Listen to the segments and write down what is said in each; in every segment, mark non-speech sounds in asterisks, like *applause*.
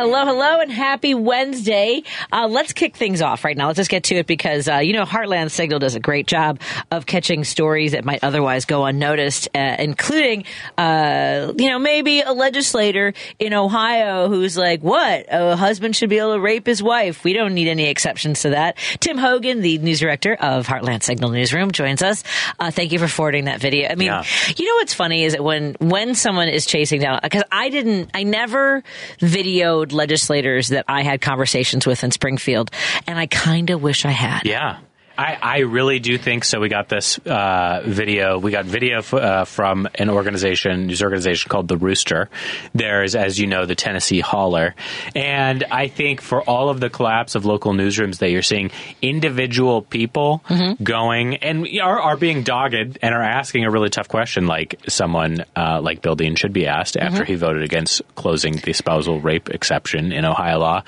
Hello, hello, and happy Wednesday. Uh, let's kick things off right now. Let's just get to it because, uh, you know, Heartland Signal does a great job of catching stories that might otherwise go unnoticed, uh, including, uh, you know, maybe a legislator in Ohio who's like, what? A husband should be able to rape his wife. We don't need any exceptions to that. Tim Hogan, the news director of Heartland Signal Newsroom, joins us. Uh, thank you for forwarding that video. I mean, Yeah. you know what's funny is that when when someone is chasing down because I didn't I never videoed legislators that I had conversations with in Springfield and I kind of wish I had. Yeah. I, I really do think so. We got this uh, video. We got video f- uh, from an organization, news organization called The Rooster. There's, as you know, the Tennessee Holler. And I think for all of the collapse of local newsrooms that you're seeing, individual people going and are, are being dogged and are asking a really tough question, like someone uh, like Bill Dean should be asked after he voted against closing the spousal rape exception in Ohio law.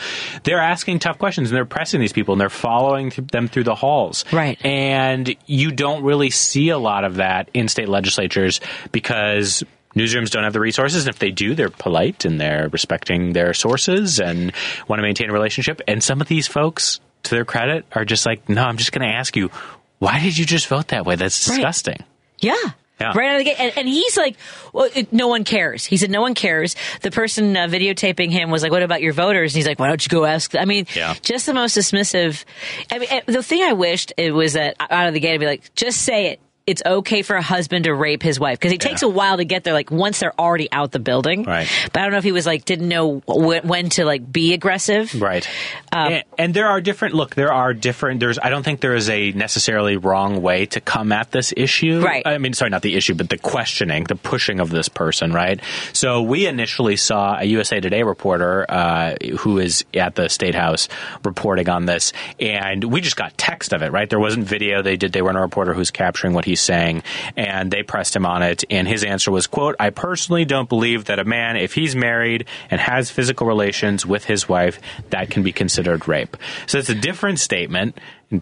They're asking tough questions and they're pressing these people and they're following th- them through the halls. Right. And you don't really see a lot of that in state legislatures because newsrooms don't have the resources. And if they do, they're polite and they're respecting their sources and want to maintain a relationship. And some of these folks, to their credit, are just like, no, I'm just going to ask you, why did you just vote that way? That's Right. disgusting. Yeah. Yeah. Right out of the gate. And, and he's like, well, it, no one cares. He said, no one cares. The person uh, videotaping him was like, what about your voters? And he's like, why don't you go ask? I mean, Yeah. just the most dismissive. I mean, eh, the thing I wished it was that out of the gate, I'd be like, just say it. It's okay for a husband to rape his wife because it takes a while to get there. Like once they're already out the building, Right. But I don't know if he was like didn't know wh- when to like be aggressive, Right. Um, and, and there are different, look, there are different, there's, I don't think there is a necessarily wrong way to come at this issue. Right. I mean, sorry, not the issue, but the questioning, the pushing of this person, right? So we initially saw a USA Today reporter, uh, who is at the State House reporting on this, and we just got text of it, right? There wasn't video. They did, they were in a reporter who's capturing what saying, and they pressed him on it, and his answer was, quote, I personally don't believe that a man, if he's married and has physical relations with his wife, that can be considered rape. So it's a different statement,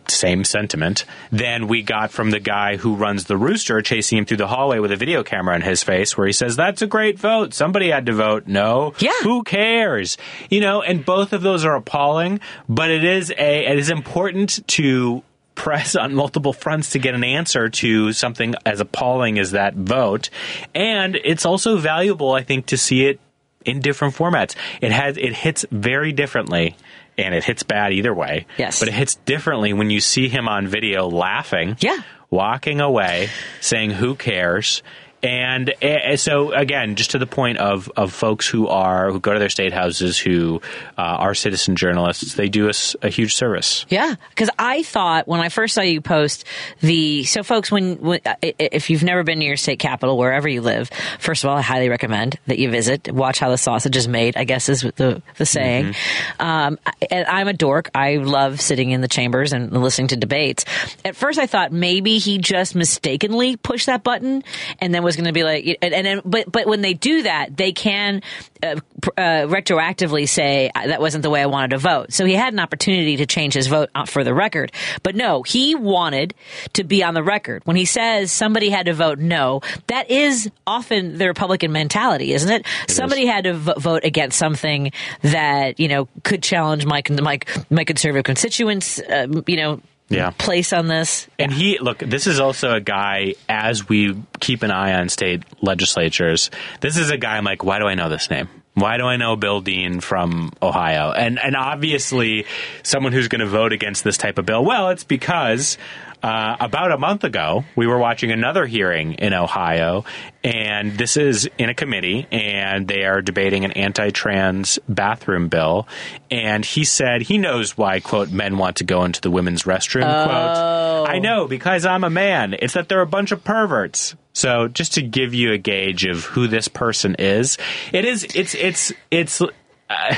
same sentiment, than we got from the guy who runs the rooster chasing him through the hallway with a video camera in his face where he says, That's a great vote. Somebody had to vote. No. Yeah. Who cares? You know, and both of those are appalling, but it is a it is important to press on multiple fronts to get an answer to something as appalling as that vote. And it's also valuable, I think, to see it in different formats. It has it hits very differently and it hits bad either way. Yes. But it hits differently when you see him on video laughing. Yeah. Walking away, saying who cares. And uh, so again, just to the point of, of folks who are who go to their state houses who uh, are citizen journalists, they do us a huge service. Yeah, because I thought when I first saw you post the so folks when, when i- if you've never been to your state capital wherever you live, first of all, I highly recommend that you visit, watch how the sausage is made. I guess is the the saying. Um, I- and I'm a dork. I love sitting in the chambers and listening to debates. At first, I thought maybe he just mistakenly pushed that button and then was going to be like, and, and then, but but when they do that, they can uh, uh, retroactively say that wasn't the way I wanted to vote. So he had an opportunity to change his vote uh, for the record. But no, he wanted to be on the record. When he says somebody had to vote no, that is often the Republican mentality, isn't it? somebody had to v- vote against something that you know could challenge my my my conservative constituents. Uh, you know. Yeah. Place on this. And he, look, this is also a guy, as we keep an eye on state legislatures, this is a guy I'm like, why do I know this name? Why do I know Bill Dean from Ohio? And and obviously, someone who's going to vote against this type of bill. Well, it's because uh, about a month ago we were watching another hearing in Ohio, and this is in a committee, and they are debating an anti-trans bathroom bill. And he said he knows why quote men want to go into the women's restroom quote. I know because I'm a man. It's that they're a bunch of perverts. So just to give you a gauge of who this person is, it is it's it's it's uh,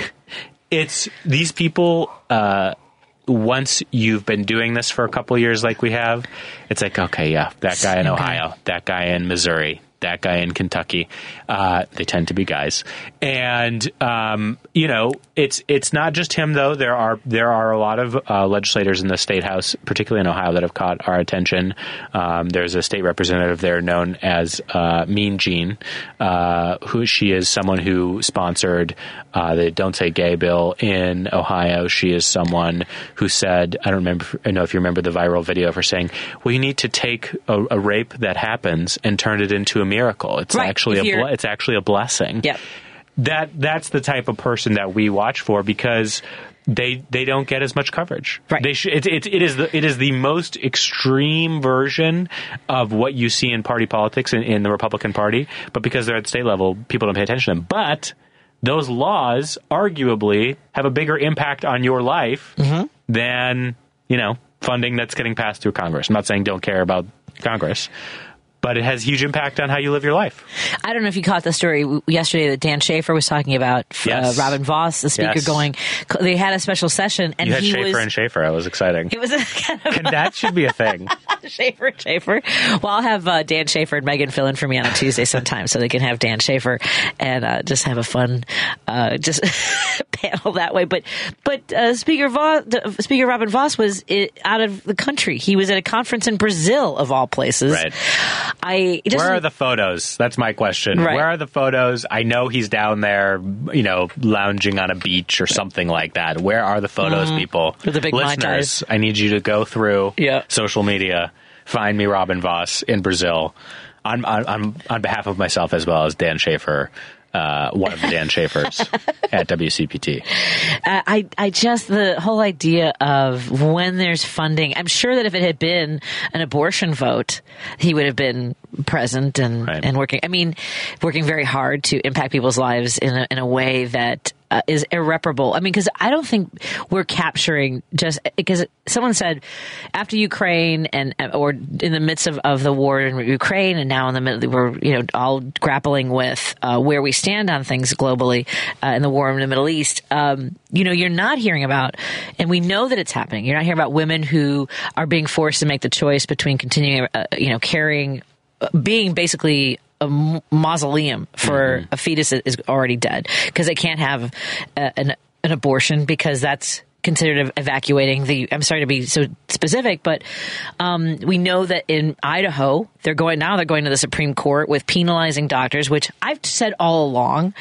it's these people. Uh, once you've been doing this for a couple years, like we have, it's like okay, yeah, that guy in Ohio, that guy in Missouri, that guy in Kentucky. Uh, they tend to be guys, and um, you know, it's it's not just him though. There are there are a lot of uh, legislators in the state house, particularly in Ohio, that have caught our attention. Um, there's a state representative there known as uh, Mean Jean, uh, who she is someone who sponsored uh, the "Don't Say Gay" bill in Ohio. She is someone who said, I don't remember, I know if you remember the viral video of her saying, "Well, you need to take a, a rape that happens and turn it into a miracle. It's Right, actually a ble- it's actually a blessing." Yep. That that's the type of person that we watch for because they they don't get as much coverage. Right. They should. It, it, it is the it is the most extreme version of what you see in party politics in, in the Republican Party. But because they're at the state level, people don't pay attention to them. But those laws arguably have a bigger impact on your life Mm-hmm. than you know funding that's getting passed through Congress. I'm not saying don't care about Congress. But it has huge impact on how you live your life. I don't know if you caught the story yesterday that Dan Schaefer was talking about. f- Yes. Uh, Robin Vos, the speaker, Yes. going. They had a special session, and You had he Schaefer was. and Schaefer. That was exciting. it was a *laughs* kind of And that should be a thing. *laughs* Schaefer, Schaefer. Well, I'll have uh, Dan Schaefer and Megan fill in for me on a Tuesday sometime, so they can have Dan Schaefer and uh, just have a fun, uh, just *laughs* panel that way. But but uh, Speaker Vos, Speaker Robin Vos was out of the country. He was at a conference in Brazil, of all places. Right. I Where are the photos? That's my question. Right. Where are the photos? I know he's down there, you know, lounging on a beach or something like that. Where are the photos, mm-hmm. people? With the big Listeners, I need you to go through Yeah. social media, find me Robin Vos in Brazil on, on, on, on behalf of myself as well as Dan Schaefer. Uh, one of the Dan Schaefers *laughs* at WCPT. I, I just the whole idea of when there's funding. I'm sure that if it had been an abortion vote, he would have been present and Right. and working. I mean, working very hard to impact people's lives in a, in a way that uh, is irreparable. I mean, because I don't think we're capturing just because someone said after Ukraine and or in the midst of, of the war in Ukraine and now in the middle we're you know all grappling with uh, where we stand on things globally uh, in the war in the Middle East. Um, you know, you're not hearing about, and we know that it's happening. You're not hearing about women who are being forced to make the choice between continuing, uh, you know, carrying, uh, being basically a mausoleum for a fetus that is already dead because they can't have uh, an, an abortion because that's considered evacuating the i'm sorry to be so specific but um, we know that in idaho they're going now they're going to the supreme court with penalizing doctors which i've said all along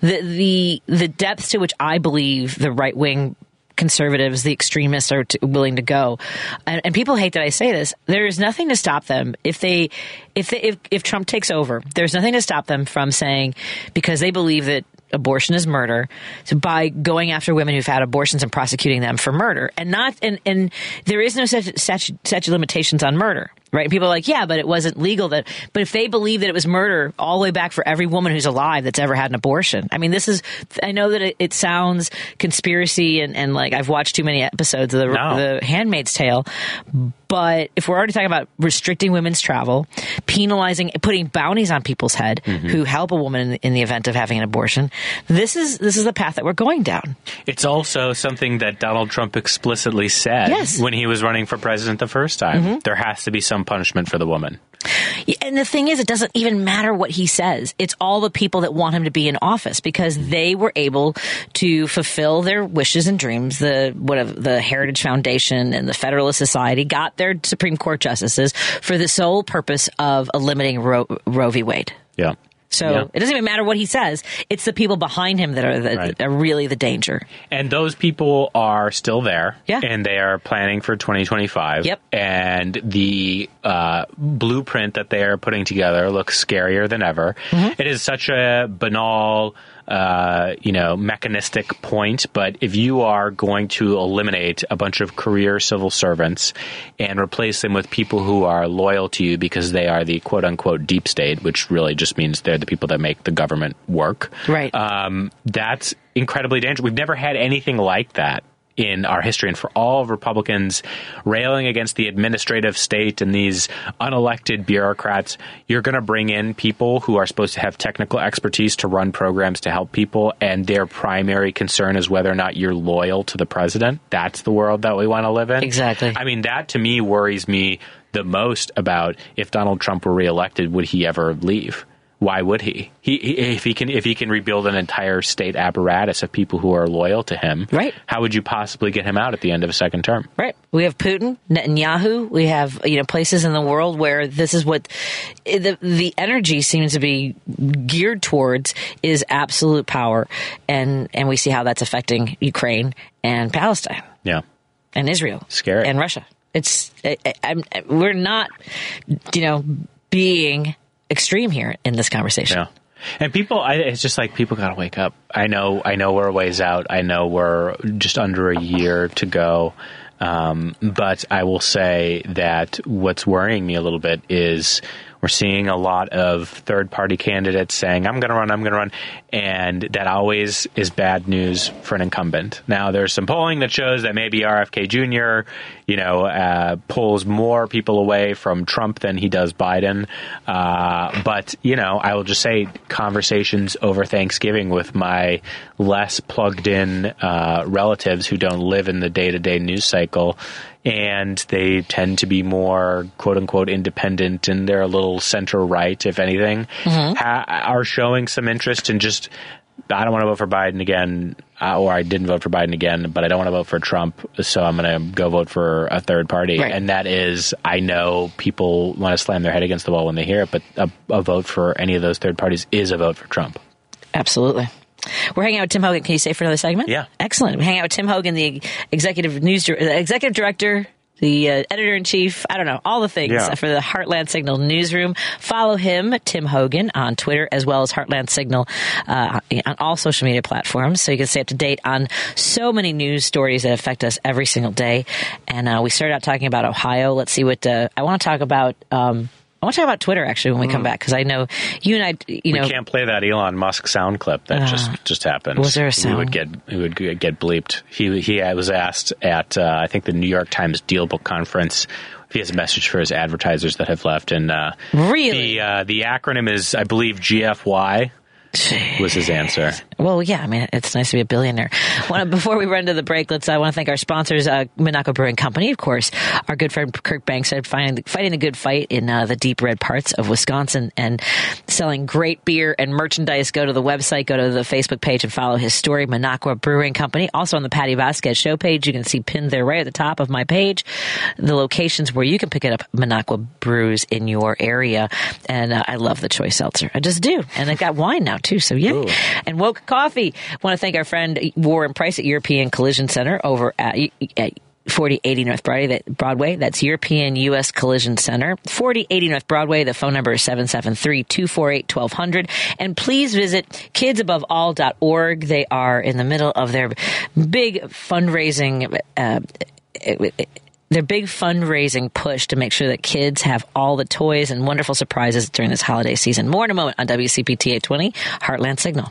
the the the depths to which i believe the right wing conservatives, the extremists are t- willing to go, and, and people hate that I say this. There is nothing to stop them if they, if they, if if Trump takes over. There's nothing to stop them from saying because they believe that abortion is murder so by going after women who've had abortions and prosecuting them for murder and not and and there is no such statute, statute limitations on murder right and people are like yeah but it wasn't legal that but if they believe that it was murder all the way back for every woman who's alive that's ever had an abortion i mean this is i know that it, it sounds conspiracy and and like i've watched too many episodes of the No. the handmaid's tale but if we're already talking about restricting women's travel, penalizing, putting bounties on people's head who help a woman in the, in the event of having an abortion, this is this is the path that we're going down. It's also something that Donald Trump explicitly said Yes. Mm-hmm. when he was running for president the first time. There has to be some punishment for the woman. And the thing is, it doesn't even matter what he says. It's all the people that want him to be in office because they were able to fulfill their wishes and dreams. The whatever the Heritage Foundation and the Federalist Society got their Supreme Court justices for the sole purpose of eliminating Roe, Roe v. Wade. Yeah. So Yeah. it doesn't even matter what he says. It's the people behind him that are, the, Right. are really the danger. And those people are still there. Yeah. And they are planning for 2025. Yep. And the uh, blueprint that they are putting together looks scarier than ever. Mm-hmm. It is such a banal, uh, you know, mechanistic point. But if you are going to eliminate a bunch of career civil servants and replace them with people who are loyal to you because they are the quote unquote deep state, which really just means they're the people that make the government work Right. um, that's incredibly dangerous. We've never had anything like that in our history. And for all of Republicans railing against the administrative state and these unelected bureaucrats, you're going to bring in people who are supposed to have technical expertise to run programs to help people. And their primary concern is whether or not you're loyal to the president. That's the world that we want to live in. Exactly. I mean, that to me worries me the most about if Donald Trump were reelected, would he ever leave? Why would he? he? He if he can if he can rebuild an entire state apparatus of people who are loyal to him, Right. How would you possibly get him out at the end of a second term? Right. We have Putin, Netanyahu. We have you know places in the world where this is what the the energy seems to be geared towards is absolute power, and and we see how that's affecting Ukraine and Palestine Yeah, and Israel, Scary. and Russia. It's I, I, I'm, we're not you know being extreme here in this conversation. yeah. And people, I, it's just like people got to wake up. I know, I know we're a ways out. I know we're just under a year to go. Um, but I will say that what's worrying me a little bit is we're seeing a lot of third party candidates saying, I'm going to run, I'm going to run. And that always is bad news for an incumbent. Now, there's some polling that shows that maybe RFK Jr., you know, uh, pulls more people away from Trump than he does Biden. Uh, but, you know, I will just say conversations over Thanksgiving with my less plugged in uh, relatives who don't live in the day to day news cycle and they tend to be more quote unquote independent and they're a little center right, if anything, ha- are showing some interest in just. I don't want to vote for Biden again, uh, or I didn't vote for Biden again, but I don't want to vote for Trump, so I'm going to go vote for a third party. Right. And that is, I know people want to slam their head against the wall when they hear it, but a, a vote for any of those third parties is a vote for Trump. Absolutely. We're hanging out with Tim Hogan. Can you stay for another segment? Yeah. Excellent. We're hanging out with Tim Hogan, the executive news, uh, executive director, the uh, editor in chief. I don't know all the things Yeah. for the Heartland Signal newsroom. Follow him, Tim Hogan, on Twitter as well as Heartland Signal uh, on all social media platforms, so you can stay up to date on so many news stories that affect us every single day. And uh, we started out talking about Ohio. Let's see what uh, I want to talk about. Um, want to talk about Twitter actually when we come back because I know you and I, you know, we can't play that Elon Musk sound clip that just just happened. Uh, was there a We sound? would get we would get bleeped. He he was asked at uh, I think the New York Times DealBook Conference he has a message for his advertisers that have left, and uh, Really? the uh, the acronym is I believe GFY was his answer. Well, yeah, I mean, it's nice to be a billionaire. Wanna- *laughs* before we run to the break, let's. I want to thank our sponsors, uh, Minocqua Brewing Company, of course. Our good friend Kirk Bangstad, fighting, fighting the good fight in uh, the deep red parts of Wisconsin and selling great beer and merchandise. Go to the website, go to the Facebook page, and follow his story, Minocqua Brewing Company. Also on the Patti Vasquez show page, you can see pinned there right at the top of my page the locations where you can pick it up Minocqua brews in your area. And uh, I love the choice seltzer. I just do. And they've got wine now too. So yeah. And Woke Coffee. Want to thank our friend Warren Price at European Collision Center over at, at 4080 North Broadway, that Broadway. That's European U.S. Collision Center. 4080 North Broadway. The phone number is 773-248-1200. And please visit kidsaboveall.org. They are in the middle of their big fundraising, uh, their big fundraising push to make sure that kids have all the toys and wonderful surprises during this holiday season. More in a moment on WCPT 820 Heartland Signal.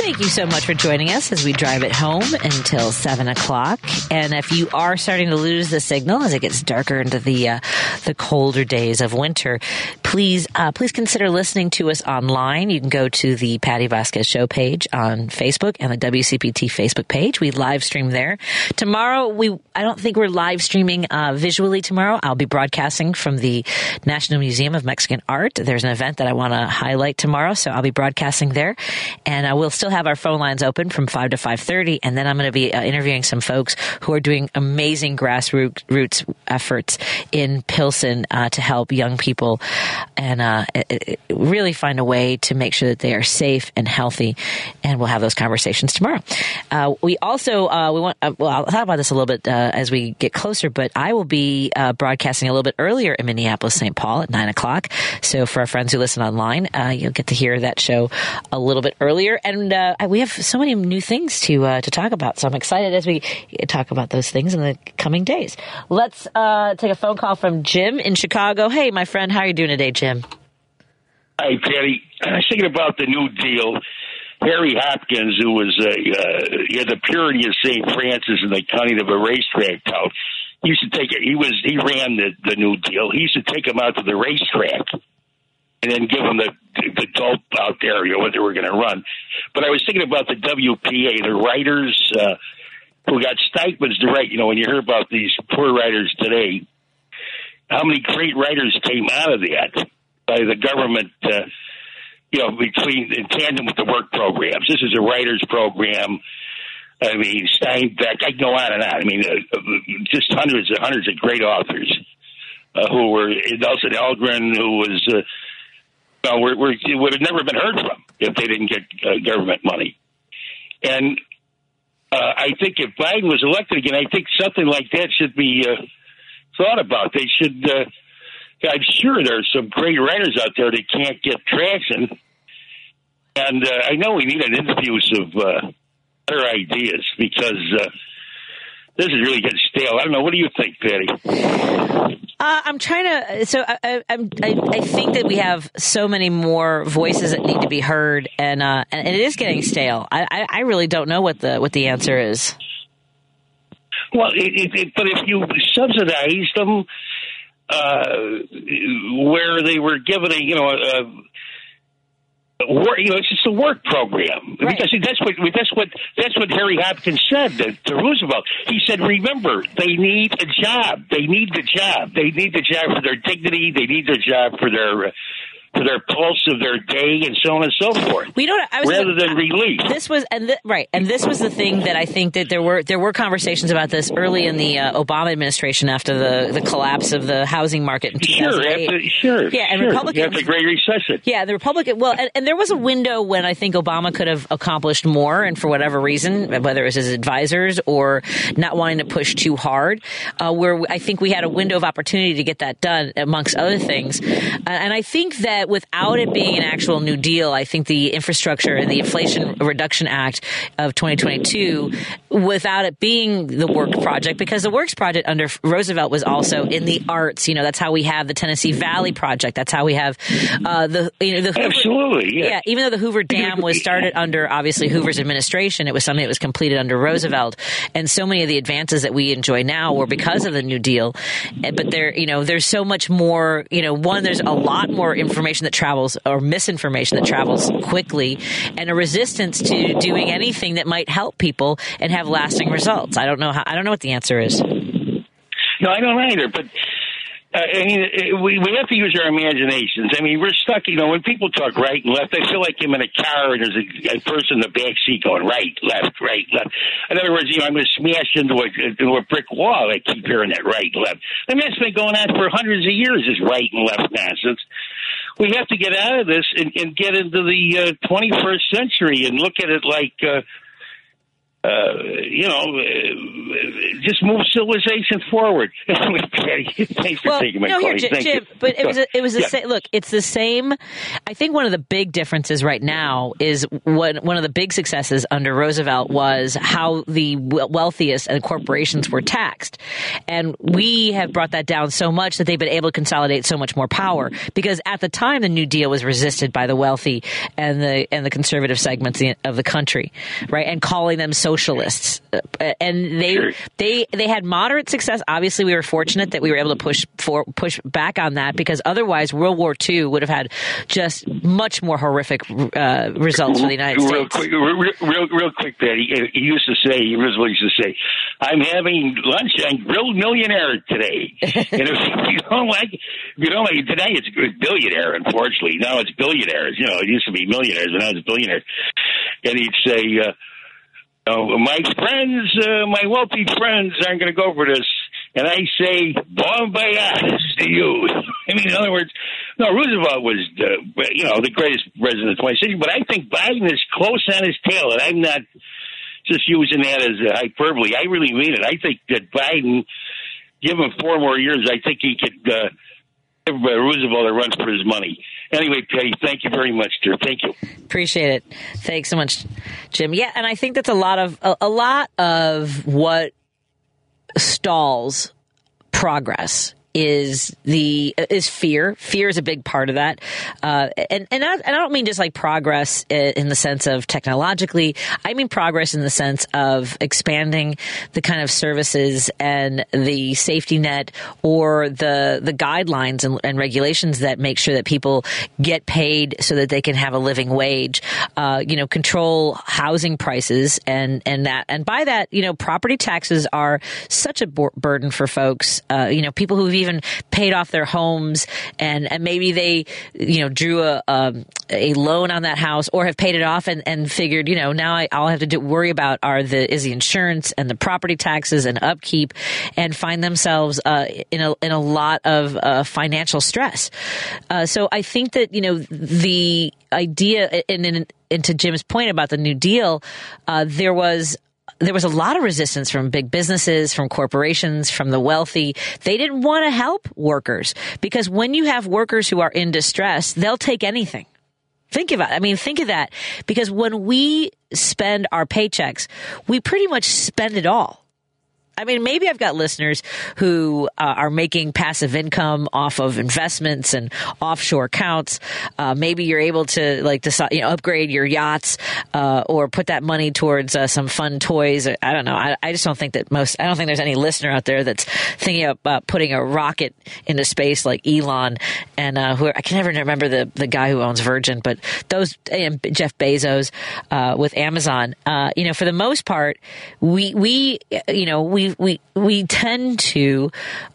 Thank you so much for joining us as we drive it home until seven o'clock. And if you are starting to lose the signal as it gets darker into the uh, the colder days of winter, please uh, please consider listening to us online. You can go to the Patti Vasquez Show page on Facebook and the WCPT Facebook page. We live stream there. Tomorrow, we I don't think we're live streaming uh, visually tomorrow. I'll be broadcasting from the National Museum of Mexican Art. There's an event that I want to highlight tomorrow, so I'll be broadcasting there, and uh, we'll still have our phone lines open from five to five thirty, and then I'm going to be uh, interviewing some folks who are doing amazing grassroots efforts in Pilsen uh, to help young people and uh, really find a way to make sure that they are safe and healthy. And we'll have those conversations tomorrow. Uh, we also uh, we want uh, well I'll talk about this a little bit as we get closer, but I will be broadcasting a little bit earlier in Minneapolis, St. Paul at nine o'clock. So for our friends who listen online, you'll get to hear that show a little bit earlier. And uh, we have so many new things to uh, to talk about. So I'm excited as we talk about those things in the coming days. Let's uh, take a phone call from Jim in Chicago. Hey, my friend, how are you doing today, Jim? Hi, Patti. *clears throat* I was thinking about the New Deal. Harry Hopkins, who was uh, uh, he had the purity of St. Francis in the county of a racetrack tout. He used to take it. He was he ran the the New Deal. He used to take him out to the racetrack and then give them the the dope out there, you know, what they were going to run. But I was thinking about the WPA, the writers uh, who got stipends to write. You know, when you hear about these poor writers today, how many great writers came out of that by the government? Uh, you know, between in tandem with the work programs. This is a writers program. I mean, Steinbeck. I can go on and on. I mean, uh, just hundreds and hundreds of great authors uh, who were Nelson Algren, who was. Uh, well, we're, we're, it would have never been heard from if they didn't get uh, government money. And uh, I think if Biden was elected again, I think something like that should be uh, thought about. They should. Uh, I'm sure there's some great writers out there that can't get traction, and uh, I know we need an infuse of uh, better ideas because uh, this is really getting stale. I don't know. What do you think, Patti? Uh, I'm trying to. So I, I, I'm- I, I think that we have so many more voices that need to be heard, and uh, and it is getting stale. I, I, I really don't know what the what the answer is. Well, it, it, it, but if you subsidize them, uh, where they were given a you know a work, you know, it's just a work program Right. because that's what that's what that's what Harry Hopkins said to, to Roosevelt. He said, "Remember, they need a job. They need the job. They need the job for their dignity. They need the job for their." For their pulse of their day and so on and so forth. We don't. I was rather than relief. this was and th- right and this was the thing that I think that there were there were conversations about this early in the uh, Obama administration after the the collapse of the housing market in Sure, 2008. after, sure. Yeah, and sure. Republicans- After the Great Recession. Yeah, the Republican. Well, and, and there was a window when I think Obama could have accomplished more, and for whatever reason, whether it was his advisors or not wanting to push too hard, uh, where I think we had a window of opportunity to get that done, amongst other things. Uh, and I think that without it being an actual New Deal, I think the infrastructure and the Inflation Reduction Act of 2022, without it being the Work Project, because the Works Project under Roosevelt was also in the arts. You know, that's how we have the Tennessee Valley Project. That's how we have uh, the you know the Hoover- Absolutely, yeah. even though the Hoover Dam was started under obviously Hoover's administration, it was something that was completed under Roosevelt, and so many of the advances that we enjoy now were because of the New Deal. But there, you know, there's so much more. You know, one, there's a lot more information that travels or misinformation that travels quickly, and a resistance to doing anything that might help people and have lasting results. I don't know how. I don't know what the answer is. No, I don't either. But uh, I mean, we we have to use our imaginations. I mean, we're stuck. You know, when people talk right and left, I feel like I'm in a car and there's a, a person in the back seat going right, left, right, left. In other words, you know, I'm going to smash into a into a brick wall. I keep hearing that right, left. I mean, that's been going on for hundreds of years. Is right and left nonsense. We have to get out of this and, and get into the uh, 21st century and look at it like. Uh, uh, you know, uh, just move civilization forward. *laughs* Thanks for well, taking my no, call. here, Jim, Jim, you. but it was a, it was the Yeah. same. Look, it's the same. I think one of the big differences right now is what one of the big successes under Roosevelt was how the wealthiest and corporations were taxed, and we have brought that down so much that they've been able to consolidate so much more power. Because at the time, the New Deal was resisted by the wealthy and the and the conservative segments of the country, right, and calling them socialists, Uh, and they Sure. they they had moderate success. Obviously, we were fortunate that we were able to push for push back on that because otherwise, World War II would have had just much more horrific uh, results for the United real States. quick, real, real, real quick, Patti. He used to say, he was used to say, "I'm having lunch on grilled millionaire today." *laughs* and if you don't like, if you don't like today, it's billionaire. Unfortunately, now it's billionaires. You know, it used to be millionaires, but now it's billionaires. And he'd say. Uh, Oh, my friends, uh, my wealthy friends aren't going to go for this. And I say, bon voyage to you. *laughs* I mean, in other words, no, Roosevelt was, uh, you know, the greatest president of the 20th century, but I think Biden is close on his tail, and I'm not just using that as a hyperbole. I really mean it. I think that Biden, give him four more years, I think he could uh, give Roosevelt a run for his money. Anyway, Patti, thank you very much, dear. Thank you. Appreciate it. Thanks so much, Jim. Yeah, and I think that's a lot of a, a lot of what stalls progress is the is fear. Fear is a big part of that, uh, and and I, and I don't mean just like progress in the sense of technologically. I mean progress in the sense of expanding the kind of services and the safety net or the the guidelines and, and regulations that make sure that people get paid so that they can have a living wage. Uh, you know, control housing prices and and that and by that, you know, property taxes are such a burden for folks. Uh, you know, people who've even paid off their homes and, and maybe they, you know, drew a, a, a loan on that house or have paid it off and, and figured, you know, now I, all I have to do, worry about are the, is the insurance and the property taxes and upkeep and find themselves, uh, in a, in a lot of, uh, financial stress. Uh, so I think that, you know, the idea and, and, and to Jim's point about the New Deal, uh, there was there was a lot of resistance from big businesses, from corporations, from the wealthy. They didn't want to help workers because when you have workers who are in distress, they'll take anything. Think about it. I mean, think of that because when we spend our paychecks, we pretty much spend it all. I mean, maybe I've got listeners who uh, are making passive income off of investments and offshore accounts. Uh, maybe you're able to like decide, you know, upgrade your yachts uh, or put that money towards uh, some fun toys. I don't know. I, I, just don't think that most. I don't think there's any listener out there that's thinking about putting a rocket into space like Elon and uh, who I can never remember the the guy who owns Virgin, but those and Jeff Bezos uh, with Amazon. you know, for the most part, we we you know we we we tend to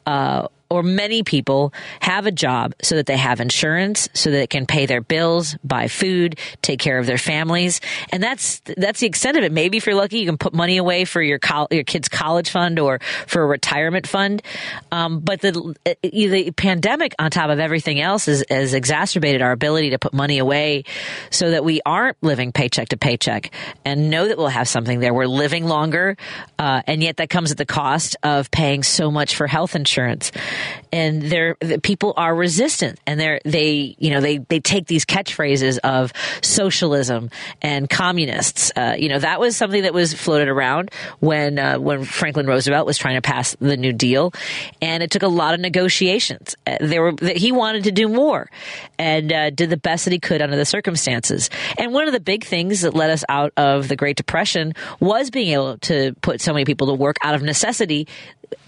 uh, or many people have a job so that they have insurance, so that they can pay their bills, buy food, take care of their families, and that's that's the extent of it. Maybe if you're lucky, you can put money away for your col- your kid's college fund or for a retirement fund. Um, but the uh, the pandemic, on top of everything else, has, has exacerbated our ability to put money away, so that we aren't living paycheck to paycheck and know that we'll have something there. We're living longer, uh, and yet that comes at the cost of paying so much for health insurance and they're the people are resistant and they're they you know they they take these catchphrases of socialism and communists. Uh, you know that was something that was floated around when uh, when Franklin Roosevelt was trying to pass the New Deal. And it took a lot of negotiations. Uh, there were he wanted to do more and uh, did the best that he could under the circumstances. And one of the big things that led us out of the Great Depression was being able to put so many people to work out of necessity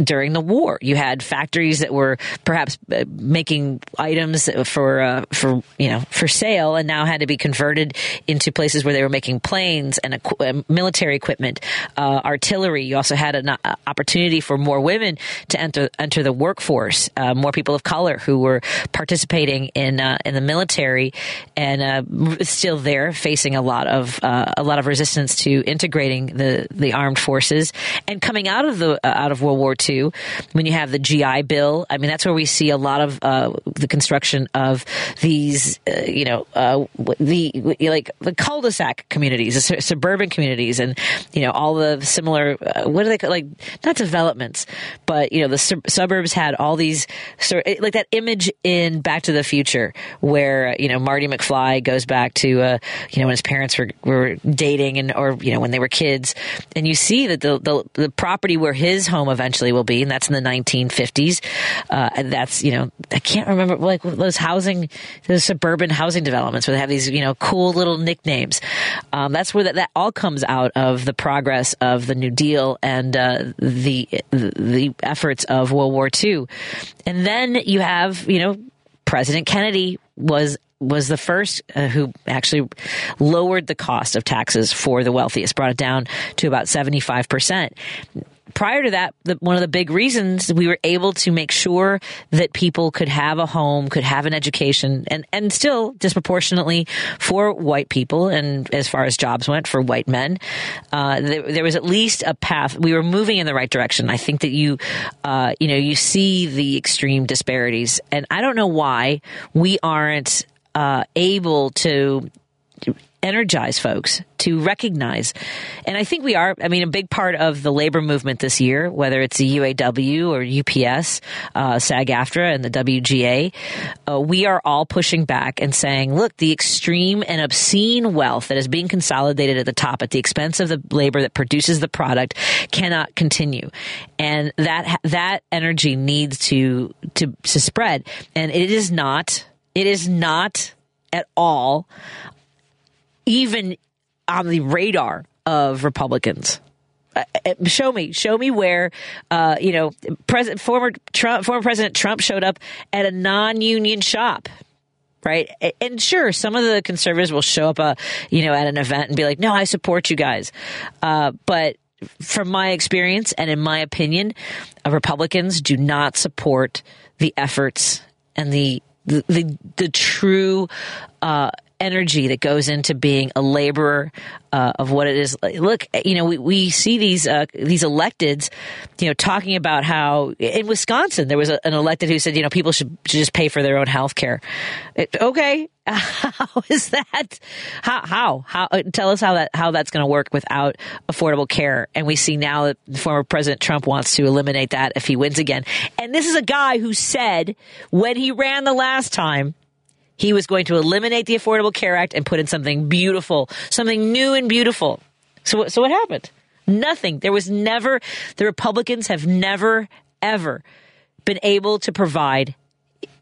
during the war. You had factories that were perhaps uh, making items for uh, for you know for sale, and now had to be converted into places where they were making planes and uh, military equipment, uh, artillery. You also had an uh, opportunity for more women to enter enter the workforce, uh, more people of color who were participating in in the military, and still there facing a lot of a lot of resistance to integrating the the armed forces, and coming out of the out of World War II, when you have the GI Bill. I mean, that's where we see a lot of uh, the construction of these, uh, you know, uh, the like the cul-de-sac communities, the suburban communities, and you know all the similar. Uh, what are they call, like? Not developments, but you know the sub- suburbs had all these sort like that image in Back to the Future where you know Marty McFly goes back to uh, you know when his parents were were dating and or you know when they were kids, and you see that the the, the property where his home eventually will be, and that's in the 1950s. Uh, and that's you know I can't remember like those housing, those suburban housing developments where they have these you know cool little nicknames. Um, that's where that, that all comes out of the progress of the New Deal and uh, the the efforts of World War II, and then you have you know President Kennedy was was the first uh, who actually lowered the cost of taxes for the wealthiest, brought it down to about 75% prior to that, the, one of the big reasons we were able to make sure that people could have a home, could have an education, and, and still disproportionately for white people, and as far as jobs went, for white men, uh, there, there, was at least a path. We were moving in the right direction. I think that you, uh, you know, you see the extreme disparities, and I don't know why we aren't uh, able to energize folks to recognize. And I think we are, I mean, a big part of the labor movement this year, whether it's the UAW or UPS, uh, SAG AFTRA and the WGA, uh, we are all pushing back and saying, look, the extreme and obscene wealth that is being consolidated at the top at the expense of the labor that produces the product cannot continue. And that, that energy needs to, to, to spread. And it is not, it is not at all even on the radar of Republicans. Uh, uh, show me, show me where, uh, you know, President, former Trump, former President Trump showed up at a non-union shop, right? And sure, some of the conservatives will show up, uh, you know, at an event and be like, "No, I support you guys," uh, but from my experience and in my opinion, Republicans do not support the efforts and the the the, the true uh, energy that goes into being a laborer uh, of what it is. Look, you know, we, we see these uh, these electeds, you know, talking about how in Wisconsin there was a, an elected who said, you know, people should, should just pay for their own health care. Okay, *laughs* how is that? How how how? Uh, tell us how that how that's going to work without affordable care. And we see now that former President Trump wants to eliminate that if he wins again. And this is a guy who said when he ran the last time he was going to eliminate the Affordable Care Act and put in something beautiful, something new and beautiful. So, so what happened? Nothing. There was never, the Republicans have never, ever been able to provide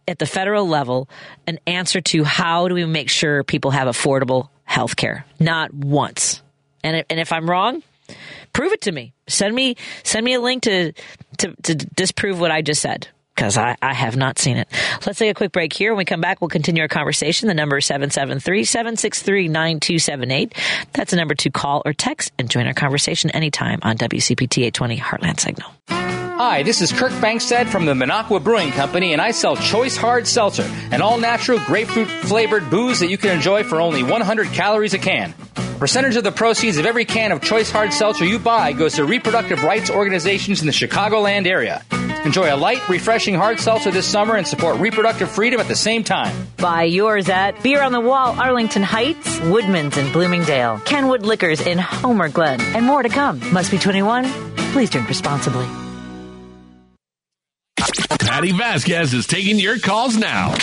at the federal level an answer to how do we make sure people have affordable health care? Not once. And, and if I'm wrong, prove it to me. Send me, send me a link to, to, to disprove what I just said because I, I have not seen it. Let's take a quick break here. When we come back, we'll continue our conversation. The number is 773-763-9278. That's the number to call or text and join our conversation anytime on WCPT 820 Heartland Signal. Hi, this is Kirk Bangstad from the Minocqua Brewing Company, and I sell Choice Hard Seltzer, an all natural grapefruit flavored booze that you can enjoy for only 100 calories a can. Percentage of the proceeds of every can of Choice Hard Seltzer you buy goes to reproductive rights organizations in the Chicagoland area. Enjoy a light, refreshing hard seltzer this summer and support reproductive freedom at the same time. Buy yours at Beer on the Wall, Arlington Heights, Woodman's in Bloomingdale, Kenwood Liquors in Homer Glen, and more to come. Must be 21. Please drink responsibly. Patti Vasquez is taking your calls now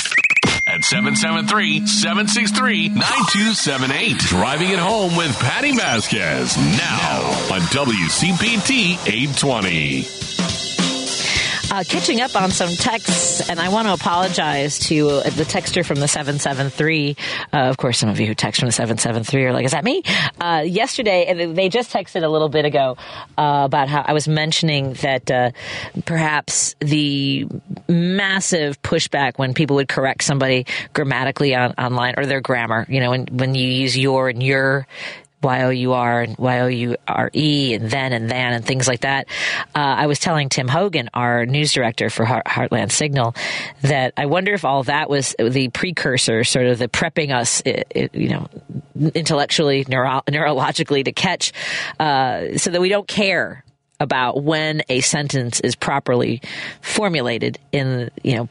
at 773-763-9278. Driving it home with Patti Vasquez now on WCPT 820. Uh, catching up on some texts, and I want to apologize to uh, the texter from the 773. Uh, of course, some of you who text from the 773 are like, is that me? Uh, yesterday, and they just texted a little bit ago uh, about how I was mentioning that uh, perhaps the massive pushback when people would correct somebody grammatically on, online or their grammar, you know, when, when you use your and your Y-O-U-R and Y-O-U-R-E and then and then and things like that. Uh, I was telling Tim Hogan, our news director for Heartland Signal, that I wonder if all that was the precursor, sort of the prepping us, you know, intellectually, neuro- neurologically to catch, uh, so that we don't care about when a sentence is properly formulated in, you know,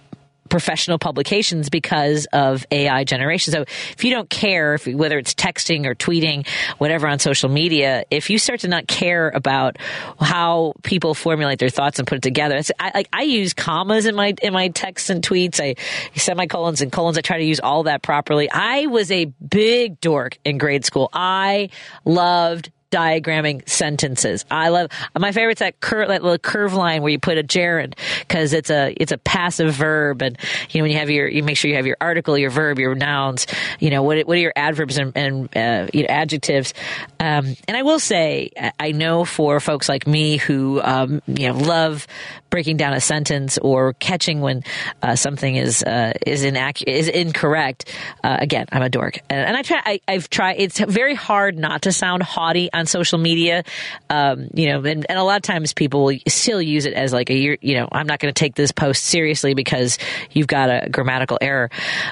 professional publications because of AI generation. So if you don't care, if, whether it's texting or tweeting, whatever on social media, if you start to not care about how people formulate their thoughts and put it together, I, like I use commas in my in my texts and tweets. I semicolons and colons. I try to use all that properly. I was a big dork in grade school. I loved diagramming sentences. I love my favorite's that curve, that little curve line where you put a gerund because it's a it's a passive verb, and you know when you have your you make sure you have your article, your verb, your nouns. You know what what are your adverbs and, and uh, you know, adjectives. Um, and I will say, I know for folks like me who um, you know love breaking down a sentence or catching when uh, something is uh, is inaccurate is incorrect. Uh, again, I'm a dork, and, and I try. I, have tried. It's very hard not to sound haughty on social media. Um, you know, and, and, a lot of times people will still use it as like a you know I'm not going to take this post seriously because you've got a grammatical error,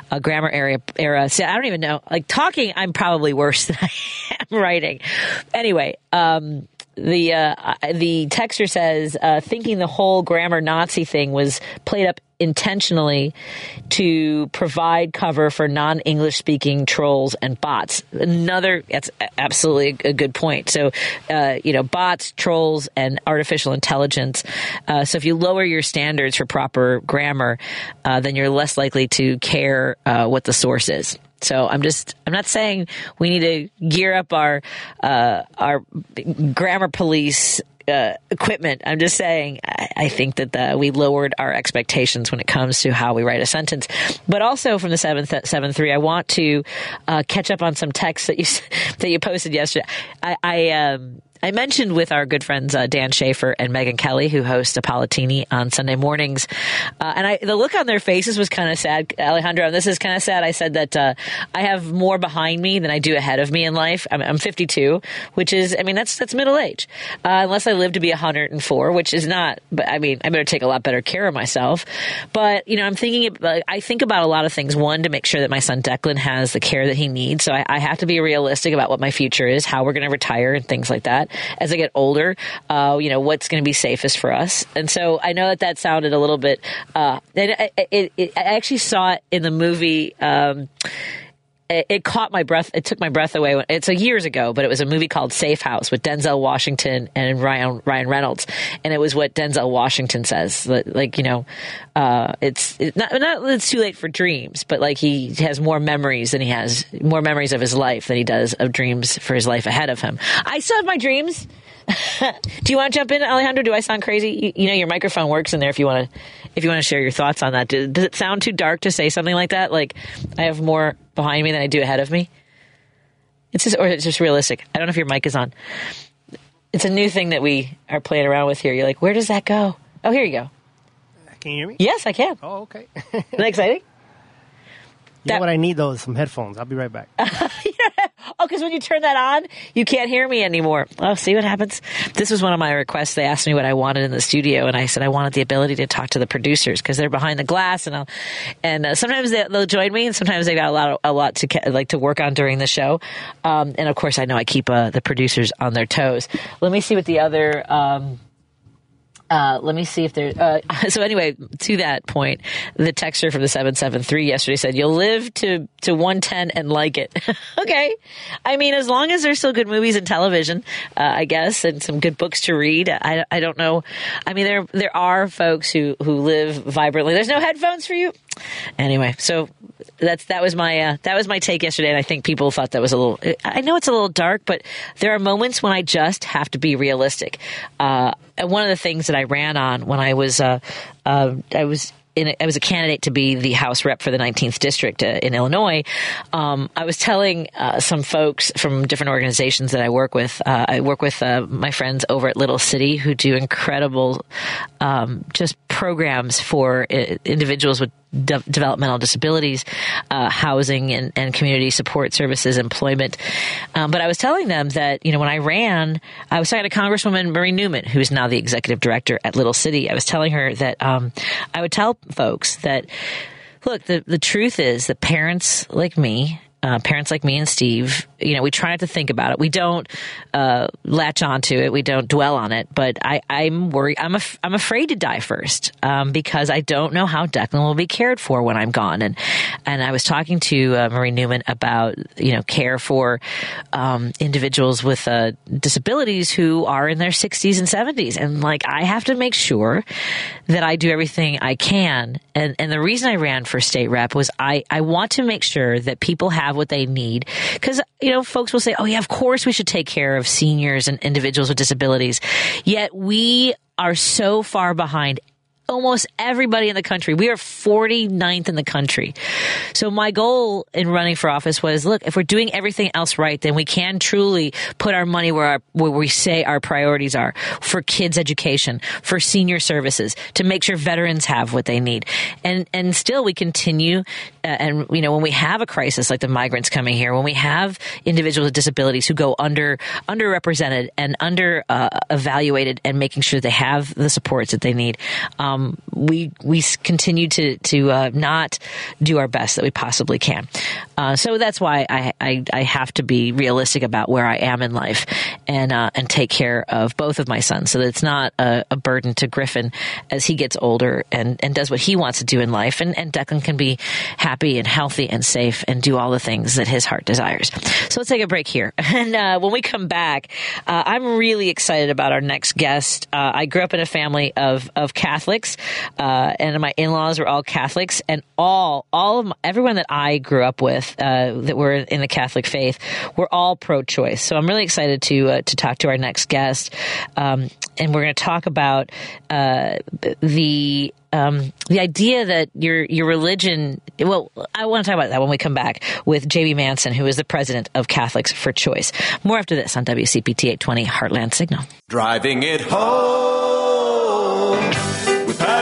a grammar area error. See, I don't even know. Like talking, I'm probably worse *laughs* than I am writing. Anyway. Um, the uh, the texter says uh, thinking the whole grammar Nazi thing was played up intentionally to provide cover for non-English speaking trolls and bots. Another, that's absolutely a good point. So, uh, you know, bots, trolls, and artificial intelligence. Uh, so if you lower your standards for proper grammar, uh, then you're less likely to care uh, what the source is. So I'm just I'm not saying we need to gear up our uh, our grammar police uh, equipment. I'm just saying I, I think that the, we lowered our expectations when it comes to how we write a sentence. But also from the seventh seven three, I want to uh, catch up on some texts that you *laughs* that you posted yesterday. I, I um, I mentioned with our good friends uh, Dan Schaefer and Megan Kelly, who host Apolitini on Sunday mornings, uh, and I, the look on their faces was kind of sad. Alejandro, and this is kind of sad. I said that uh, I have more behind me than I do ahead of me in life. I'm, I'm 52, which is, I mean, that's that's middle age. Uh, unless I live to be 104, which is not. But I mean, I better take a lot better care of myself. But you know, I'm thinking. I think about a lot of things. One, to make sure that my son Declan has the care that he needs. So I, I have to be realistic about what my future is, how we're going to retire, and things like that as I get older, uh, you know, what's going to be safest for us. And so I know that that sounded a little bit, uh, it, it, it, I actually saw it in the movie, um, it, caught my breath. It took my breath away. It's a years ago, but it was a movie called Safe House with Denzel Washington and Ryan Ryan Reynolds, and it was what Denzel Washington says. Like you know, uh, it's it, not not it's too late for dreams, but like he has more memories than he has more memories of his life than he does of dreams for his life ahead of him. I still have my dreams. *laughs* do you want to jump in, Alejandro? Do I sound crazy? You, you know, your microphone works in there. If you want to, if you want to share your thoughts on that, does, does it sound too dark to say something like that? Like I have more behind me than I do ahead of me. It's just, or it's just realistic. I don't know if your mic is on. It's a new thing that we are playing around with here. You're like, where does that go? Oh, here you go. Can you hear me? Yes, I can. Oh, okay. *laughs* Isn't that exciting? You know what I need though is some headphones. I'll be right back. *laughs* Oh, because when you turn that on, you can't hear me anymore. Oh, see what happens? This was one of my requests. They asked me what I wanted in the studio, and I said I wanted the ability to talk to the producers because they're behind the glass, and I'll, and uh, sometimes they, will join me, and sometimes they got a lot of, a lot to like to work on during the show. Um, and of course, I know I keep uh, the producers on their toes. Let me see what the other. Um, uh, let me see if there. Uh, *laughs* so anyway, to that point, the texter from the seven seven three yesterday said, "You'll live to to one ten and like it." *laughs* okay, I mean, as long as there's still good movies and television, uh, I guess, and some good books to read. I, I don't know. I mean, there there are folks who who live vibrantly. There's no headphones for you. Anyway, so that's that was my uh, that was my take yesterday, and I think people thought that was a little. I know it's a little dark, but there are moments when I just have to be realistic. Uh, one of the things that I ran on when I was uh, uh, I was in, I was a candidate to be the House rep for the 19th district uh, in Illinois. Um, I was telling uh, some folks from different organizations that I work with. Uh, I work with uh, my friends over at Little City who do incredible, um, just programs for uh, individuals with de- developmental disabilities, uh, housing and, and, community support services, employment. Um, but I was telling them that, you know, when I ran, I was talking to Congresswoman Marie Newman, who is now the executive director at Little City. I was telling her that um, I would tell folks that, look, the, the truth is that parents like me, uh, parents like me and Steve, you know, we try not to think about it. We don't uh, latch onto it. We don't dwell on it. But I, I'm worried. I'm af- I'm afraid to die first um, because I don't know how Declan will be cared for when I'm gone. And and I was talking to uh, Marie Newman about you know care for um, individuals with uh, disabilities who are in their 60s and 70s, and like I have to make sure that I do everything I can. And and the reason I ran for state rep was I I want to make sure that people have what they need. Because you know folks will say, oh yeah, of course we should take care of seniors and individuals with disabilities, yet we are so far behind almost everybody in the country. We are 49th in the country. So my goal in running for office was, look, if we're doing everything else right, then we can truly put our money where our, where we say our priorities are for kids education, for senior services, to make sure veterans have what they need. And, and still we continue, uh, and, you know, when we have a crisis like the migrants coming here, when we have individuals with disabilities who go under, underrepresented and under, uh, evaluated and making sure they have the supports that they need, um, um, we we continue to to uh, not do our best that we possibly can. Uh, so that's why I, I I have to be realistic about where I am in life and uh, and take care of both of my sons, so that it's not a, a burden to Griffin as he gets older and and does what he wants to do in life, and and Declan can be happy and healthy and safe and do all the things that his heart desires. So let's take a break here, *laughs* and uh, when we come back, uh, I'm really excited about our next guest. Uh, I grew up in a family of of Catholics, uh, and my in laws were all Catholics, and all all of my, everyone that I grew up with uh, that were in the Catholic faith were all pro-choice. So I'm really excited to uh, to talk to our next guest, um, and we're going to talk about uh, the um, the idea that your your religion. Well, I want to talk about that when we come back with Jamie Manson, who is the president of Catholics for Choice. More after this on WCPT 820 Heartland Signal. Driving it home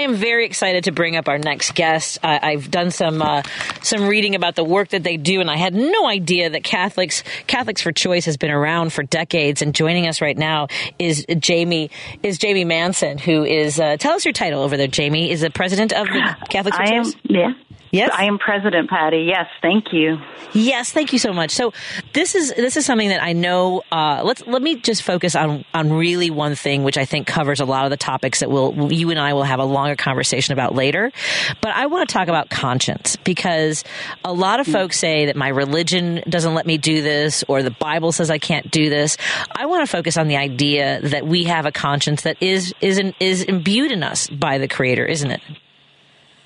I am very excited to bring up our next guest. Uh, I've done some uh, some reading about the work that they do, and I had no idea that Catholics Catholics for Choice has been around for decades. And joining us right now is Jamie is Jamie Manson, who is uh, tell us your title over there. Jamie is the president of the Catholics for I am, Choice. yeah. Yes, I am President Patti. Yes, thank you. Yes, thank you so much. So this is this is something that I know. Uh, let's let me just focus on on really one thing, which I think covers a lot of the topics that we'll you and I will have a longer conversation about later. But I want to talk about conscience because a lot of folks say that my religion doesn't let me do this, or the Bible says I can't do this. I want to focus on the idea that we have a conscience that is is in, is imbued in us by the Creator, isn't it?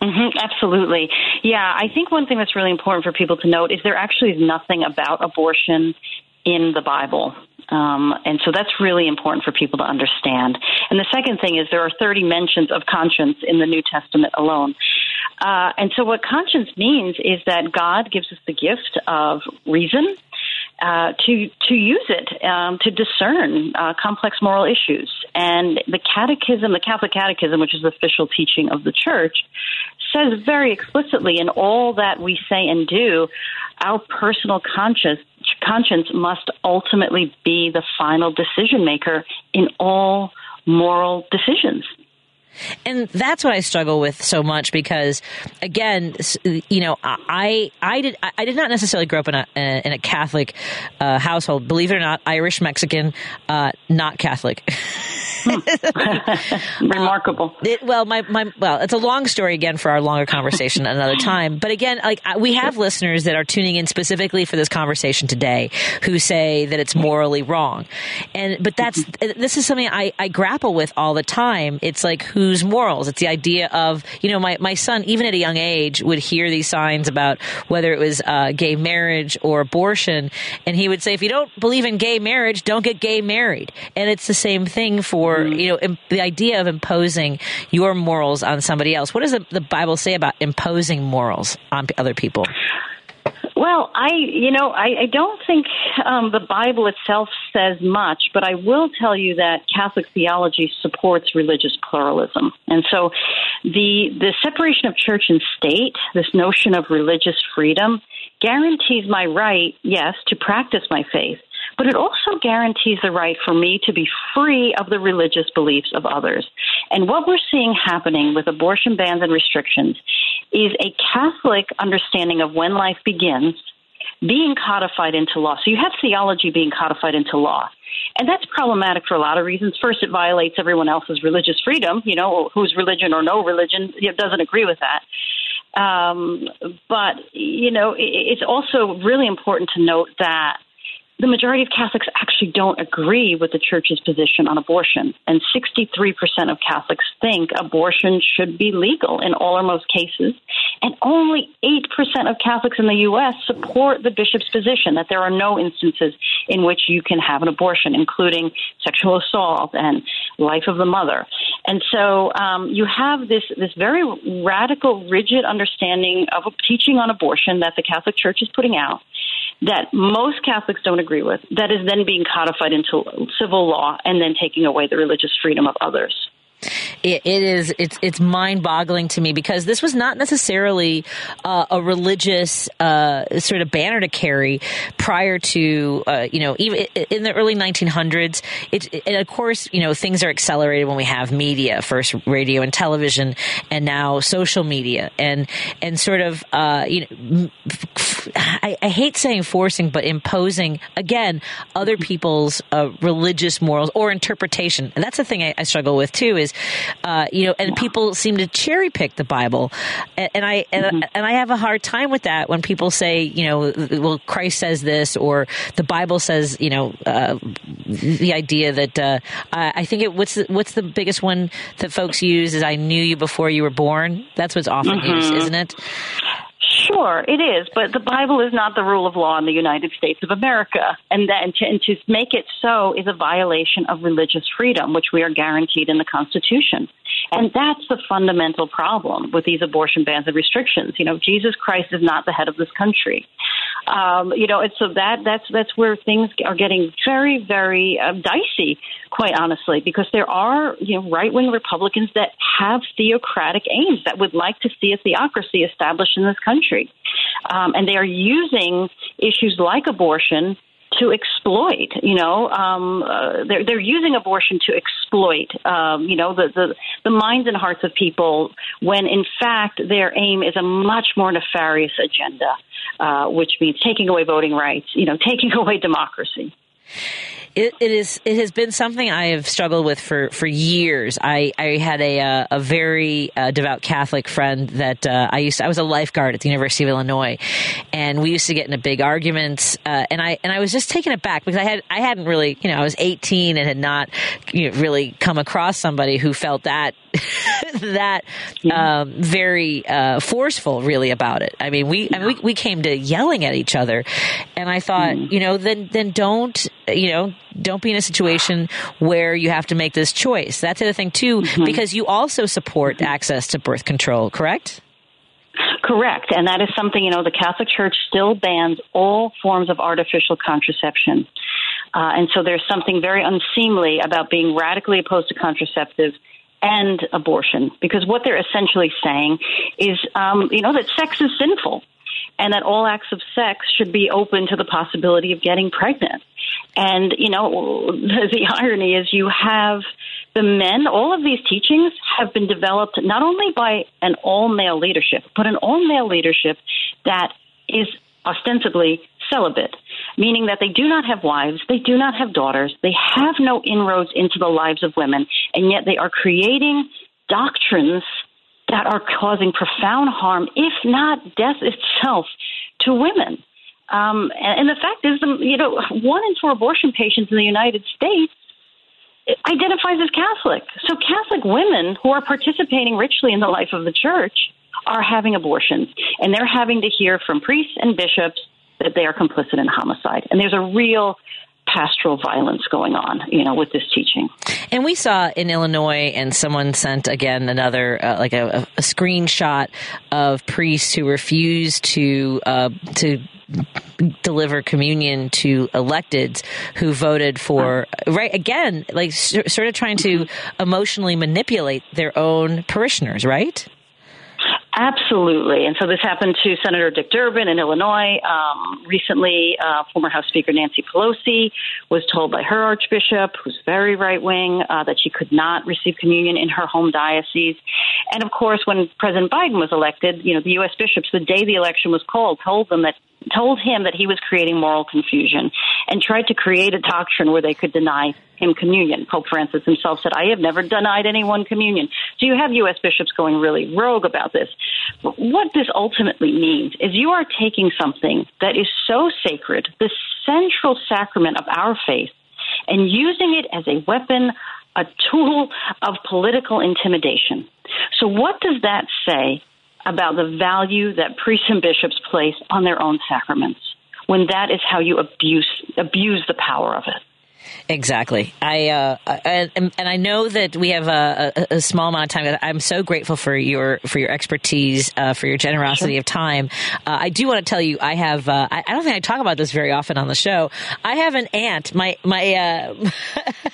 Hmm absolutely. Yeah, I think one thing that's really important for people to note is there actually is nothing about abortion in the Bible. Um, and so that's really important for people to understand. And the second thing is there are 30 mentions of conscience in the New Testament alone. Uh, and so what conscience means is that God gives us the gift of reason uh, to to use it um, to discern uh, complex moral issues. And the Catechism, the Catholic Catechism, which is the official teaching of the Church, says very explicitly in all that we say and do, our personal conscience conscience must ultimately be the final decision maker in all moral decisions. And that's what I struggle with so much because, again, you know, I I did I did not necessarily grow up in a in a Catholic uh, household. Believe it or not, Irish Mexican, uh, not Catholic. *laughs* *laughs* Remarkable. It, well, my, my well, it's a long story again for our longer conversation another time. But again, like we have listeners that are tuning in specifically for this conversation today who say that it's morally wrong, and but that's this is something I, I grapple with all the time. It's like whose morals? It's the idea of you know my my son even at a young age would hear these signs about whether it was uh, gay marriage or abortion, and he would say if you don't believe in gay marriage, don't get gay married, and it's the same thing for you know im- the idea of imposing your morals on somebody else. What does the, the Bible say about imposing morals on p- other people? Well, I, you know, I, I don't think um, the Bible itself says much, but I will tell you that Catholic theology supports religious pluralism, and so the the separation of church and state, this notion of religious freedom, guarantees my right, yes, to practice my faith, but it also guarantees the right for me to be free of the religious beliefs of others. And what we're seeing happening with abortion bans and restrictions is a Catholic understanding of when life begins being codified into law. So you have theology being codified into law. And that's problematic for a lot of reasons. First, it violates everyone else's religious freedom, you know, whose religion or no religion doesn't agree with that. Um, but, you know, it, it's also really important to note that the majority of Catholics actually don't agree with the church's position on abortion. And 63% of Catholics think abortion should be legal in all or most cases. And only 8% of Catholics in the U.S. support the bishop's position that there are no instances in which you can have an abortion, including sexual assault and life of the mother. And so um, you have this, this very radical, rigid understanding of a teaching on abortion that the Catholic Church is putting out that most Catholics don't agree with, that is then being codified into civil law and then taking away the religious freedom of others. It, it is it's it's mind boggling to me because this was not necessarily uh, a religious uh, sort of banner to carry prior to uh, you know even in the early 1900s. It, and of course you know things are accelerated when we have media first radio and television and now social media and and sort of uh, you know I, I, hate saying forcing but imposing again other people's uh, religious morals or interpretation and that's the thing I, I struggle with too is uh, you know, and people seem to cherry pick the Bible, and, and I and, mm-hmm. and I have a hard time with that when people say, you know, well, Christ says this, or the Bible says, you know, uh, the idea that uh, I think it what's the, what's the biggest one that folks use is "I knew you before you were born." That's what's often mm-hmm. used, isn't it? Sure, it is, but the Bible is not the rule of law in the United States of America, and that and to, and to make it so is a violation of religious freedom, which we are guaranteed in the Constitution. And that's the fundamental problem with these abortion bans and restrictions. You know, Jesus Christ is not the head of this country. Um, you know, and so that that's that's where things are getting very, very um, dicey, quite honestly, because there are you know right wing Republicans that have theocratic aims that would like to see a theocracy established in this country, um, and they are using issues like abortion to exploit. You know, um, uh, they're they're using abortion to exploit. Um, you know, the, the the minds and hearts of people when in fact their aim is a much more nefarious agenda, uh, which means taking away voting rights. You know, *laughs* taking away democracy. It, it is. It has been something I have struggled with for, for years. I, I had a uh, a very uh, devout Catholic friend that uh, I used. To, I was a lifeguard at the University of Illinois, and we used to get into big arguments. Uh, and I and I was just taken aback because I had I hadn't really you know I was 18 and had not you know, really come across somebody who felt that *laughs* that um, very uh, forceful really about it. I mean we I mean, we we came to yelling at each other, and I thought mm. you know then then don't you know don't be in a situation where you have to make this choice. That's the other thing too, mm-hmm. because you also support access to birth control, correct? Correct. And that is something, you know, the Catholic Church still bans all forms of artificial contraception. Uh, and so there's something very unseemly about being radically opposed to contraceptives and abortion, because what they're essentially saying is, um, you know, that sex is sinful and that all acts of sex should be open to the possibility of getting pregnant. And, you know, the, the irony is you have the men, all of these teachings have been developed not only by an all male leadership, but an all male leadership that is ostensibly celibate, meaning that they do not have wives, they do not have daughters, they have no inroads into the lives of women, and yet they are creating doctrines that are causing profound harm, if not death itself, to women. Um, and, and the fact is, you know, one in four abortion patients in the United States identifies as Catholic. So Catholic women who are participating richly in the life of the church are having abortions, and they're having to hear from priests and bishops that they are complicit in homicide. And there's a real pastoral violence going on, you know, with this teaching. And we saw in Illinois, and someone sent again another uh, like a, a, screenshot of priests who refused to uh, to deliver communion to electeds who voted for right again like sort of trying to emotionally manipulate their own parishioners right Absolutely. And so this happened to Senator Dick Durbin in Illinois. Um, recently, uh, former House Speaker Nancy Pelosi was told by her Archbishop, who's very right wing, uh, that she could not receive communion in her home diocese. And of course, when President Biden was elected, you know, the U.S. bishops, the day the election was called, told them that told him that he was creating moral confusion and tried to create a doctrine where they could deny him communion. Pope Francis himself said, I have never denied anyone communion. So you have U.S. bishops going really rogue about this. But what this ultimately means is you are taking something that is so sacred, the central sacrament of our faith, and using it as a weapon, a tool of political intimidation. So what does that say about the value that priests and bishops place on their own sacraments when that is how you abuse abuse the power of it. Exactly. I uh, and, and I know that we have a, a, a small amount of time. I'm so grateful for your for your expertise, uh, for your generosity of time. Uh, I do want to tell you, I have. Uh, I, I don't think I talk about this very often on the show. I have an aunt. My my. Uh,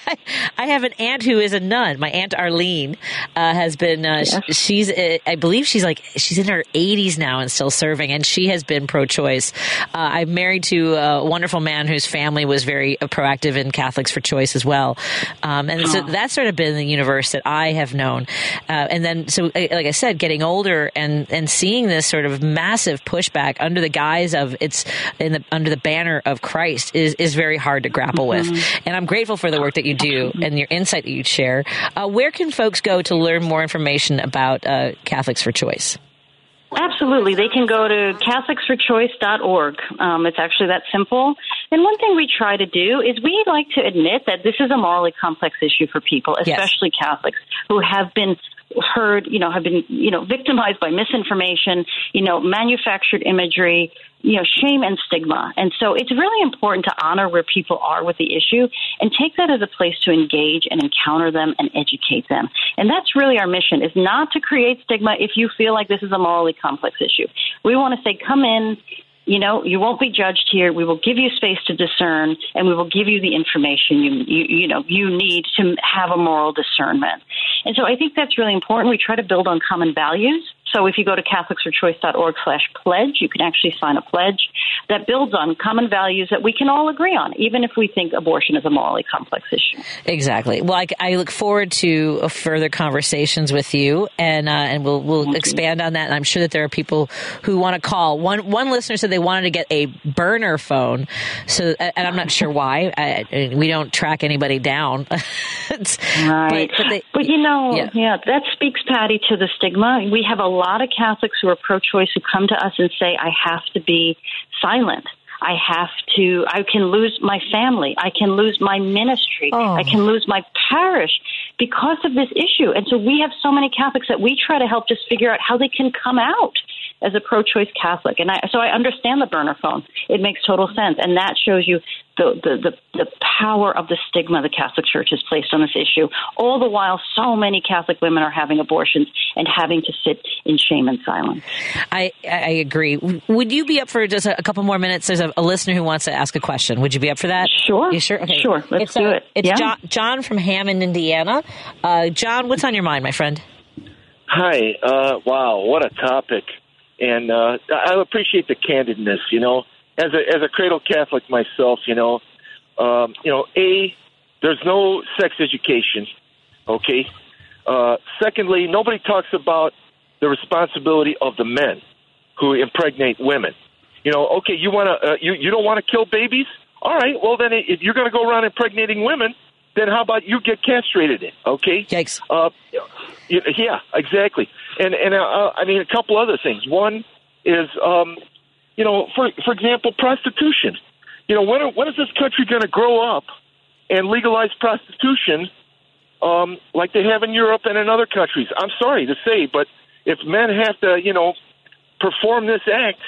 *laughs* I have an aunt who is a nun. My aunt Arlene uh, has been. sh- she's. I believe she's like she's in her 80s now and still serving, and she has been pro-choice. I'm married to a wonderful man whose family was very proactive in Catholics for Choice as well, um, and so that's sort of been the universe that I have known. Uh, and then, so uh, like I said, getting older and and seeing this sort of massive pushback under the guise of it's in the under the banner of Christ is is very hard to grapple with. And I'm grateful for the work that you do and your insight that you share. Uh, where can folks go to learn more information about uh, Catholics for Choice? Absolutely. They can go to CatholicsForChoice.org. Um, it's actually that simple. And one thing we try to do is we like to admit that this is a morally complex issue for people, especially Catholics, who have been heard, you know, have been, you know, victimized by misinformation, you know, manufactured imagery, you know, shame and stigma. And so it's really important to honor where people are with the issue and take that as a place to engage and encounter them and educate them. And that's really our mission is not to create stigma if you feel like this is a morally complex issue. We want to say, come in, you know, you won't be judged here. We will give you space to discern, and we will give you the information you, you, you know you need to have a moral discernment. And so I think that's really important. We try to build on common values. So if you go to CatholicsForChoice.org slash pledge, you can actually sign a pledge that builds on common values that we can all agree on, even if we think abortion is a morally complex issue. Exactly. Well, I, I look forward to further conversations with you, and uh, and we'll we'll expand on that. And I'm sure that there are people who want to call. One one listener said they wanted to get a burner phone, so and I'm not sure why. I, we don't track anybody down. *laughs* Right. But, but they, But you know, Yeah. yeah. that speaks, Patti, to the stigma. We have a lot of Catholics who are pro choice who come to us and say, I have to be silent. I have to, I can lose my family. I can lose my ministry. Oh. I can lose my parish because of this issue. And so we have so many Catholics that we try to help just figure out how they can come out as a pro-choice Catholic. And I, so I understand the burner phone. It makes total sense. And that shows you the, the, the, the power of the stigma the Catholic Church has placed on this issue. All the while, so many Catholic women are having abortions and having to sit in shame and silence. I, I agree. Would you be up for just a, a couple more minutes? There's a, a listener who wants to ask a question. Would you be up for that? Sure. You sure? Okay. Sure. Let's it's, do uh, it. It's Yeah. John, John from Hammond, Indiana. Uh, John, what's on your mind, my friend? Hi. Uh, wow, what a topic. And uh, I appreciate the candidness. You know, as a as a cradle Catholic myself, you know, um, you know, a there's no sex education. Okay. Uh, secondly, nobody talks about the responsibility of the men who impregnate women. You know, okay, you want to uh, you you don't want to kill babies? All right. Well, then if you're going to go around impregnating women, then how about you get castrated? Okay. Yikes. Uh, yeah, exactly. And and uh, I mean a couple other things. One is, um, you know, for for example, prostitution. You know, when when is this country going to grow up and legalize prostitution um, like they have in Europe and in other countries? I'm sorry to say, but if men have to, you know, perform this act,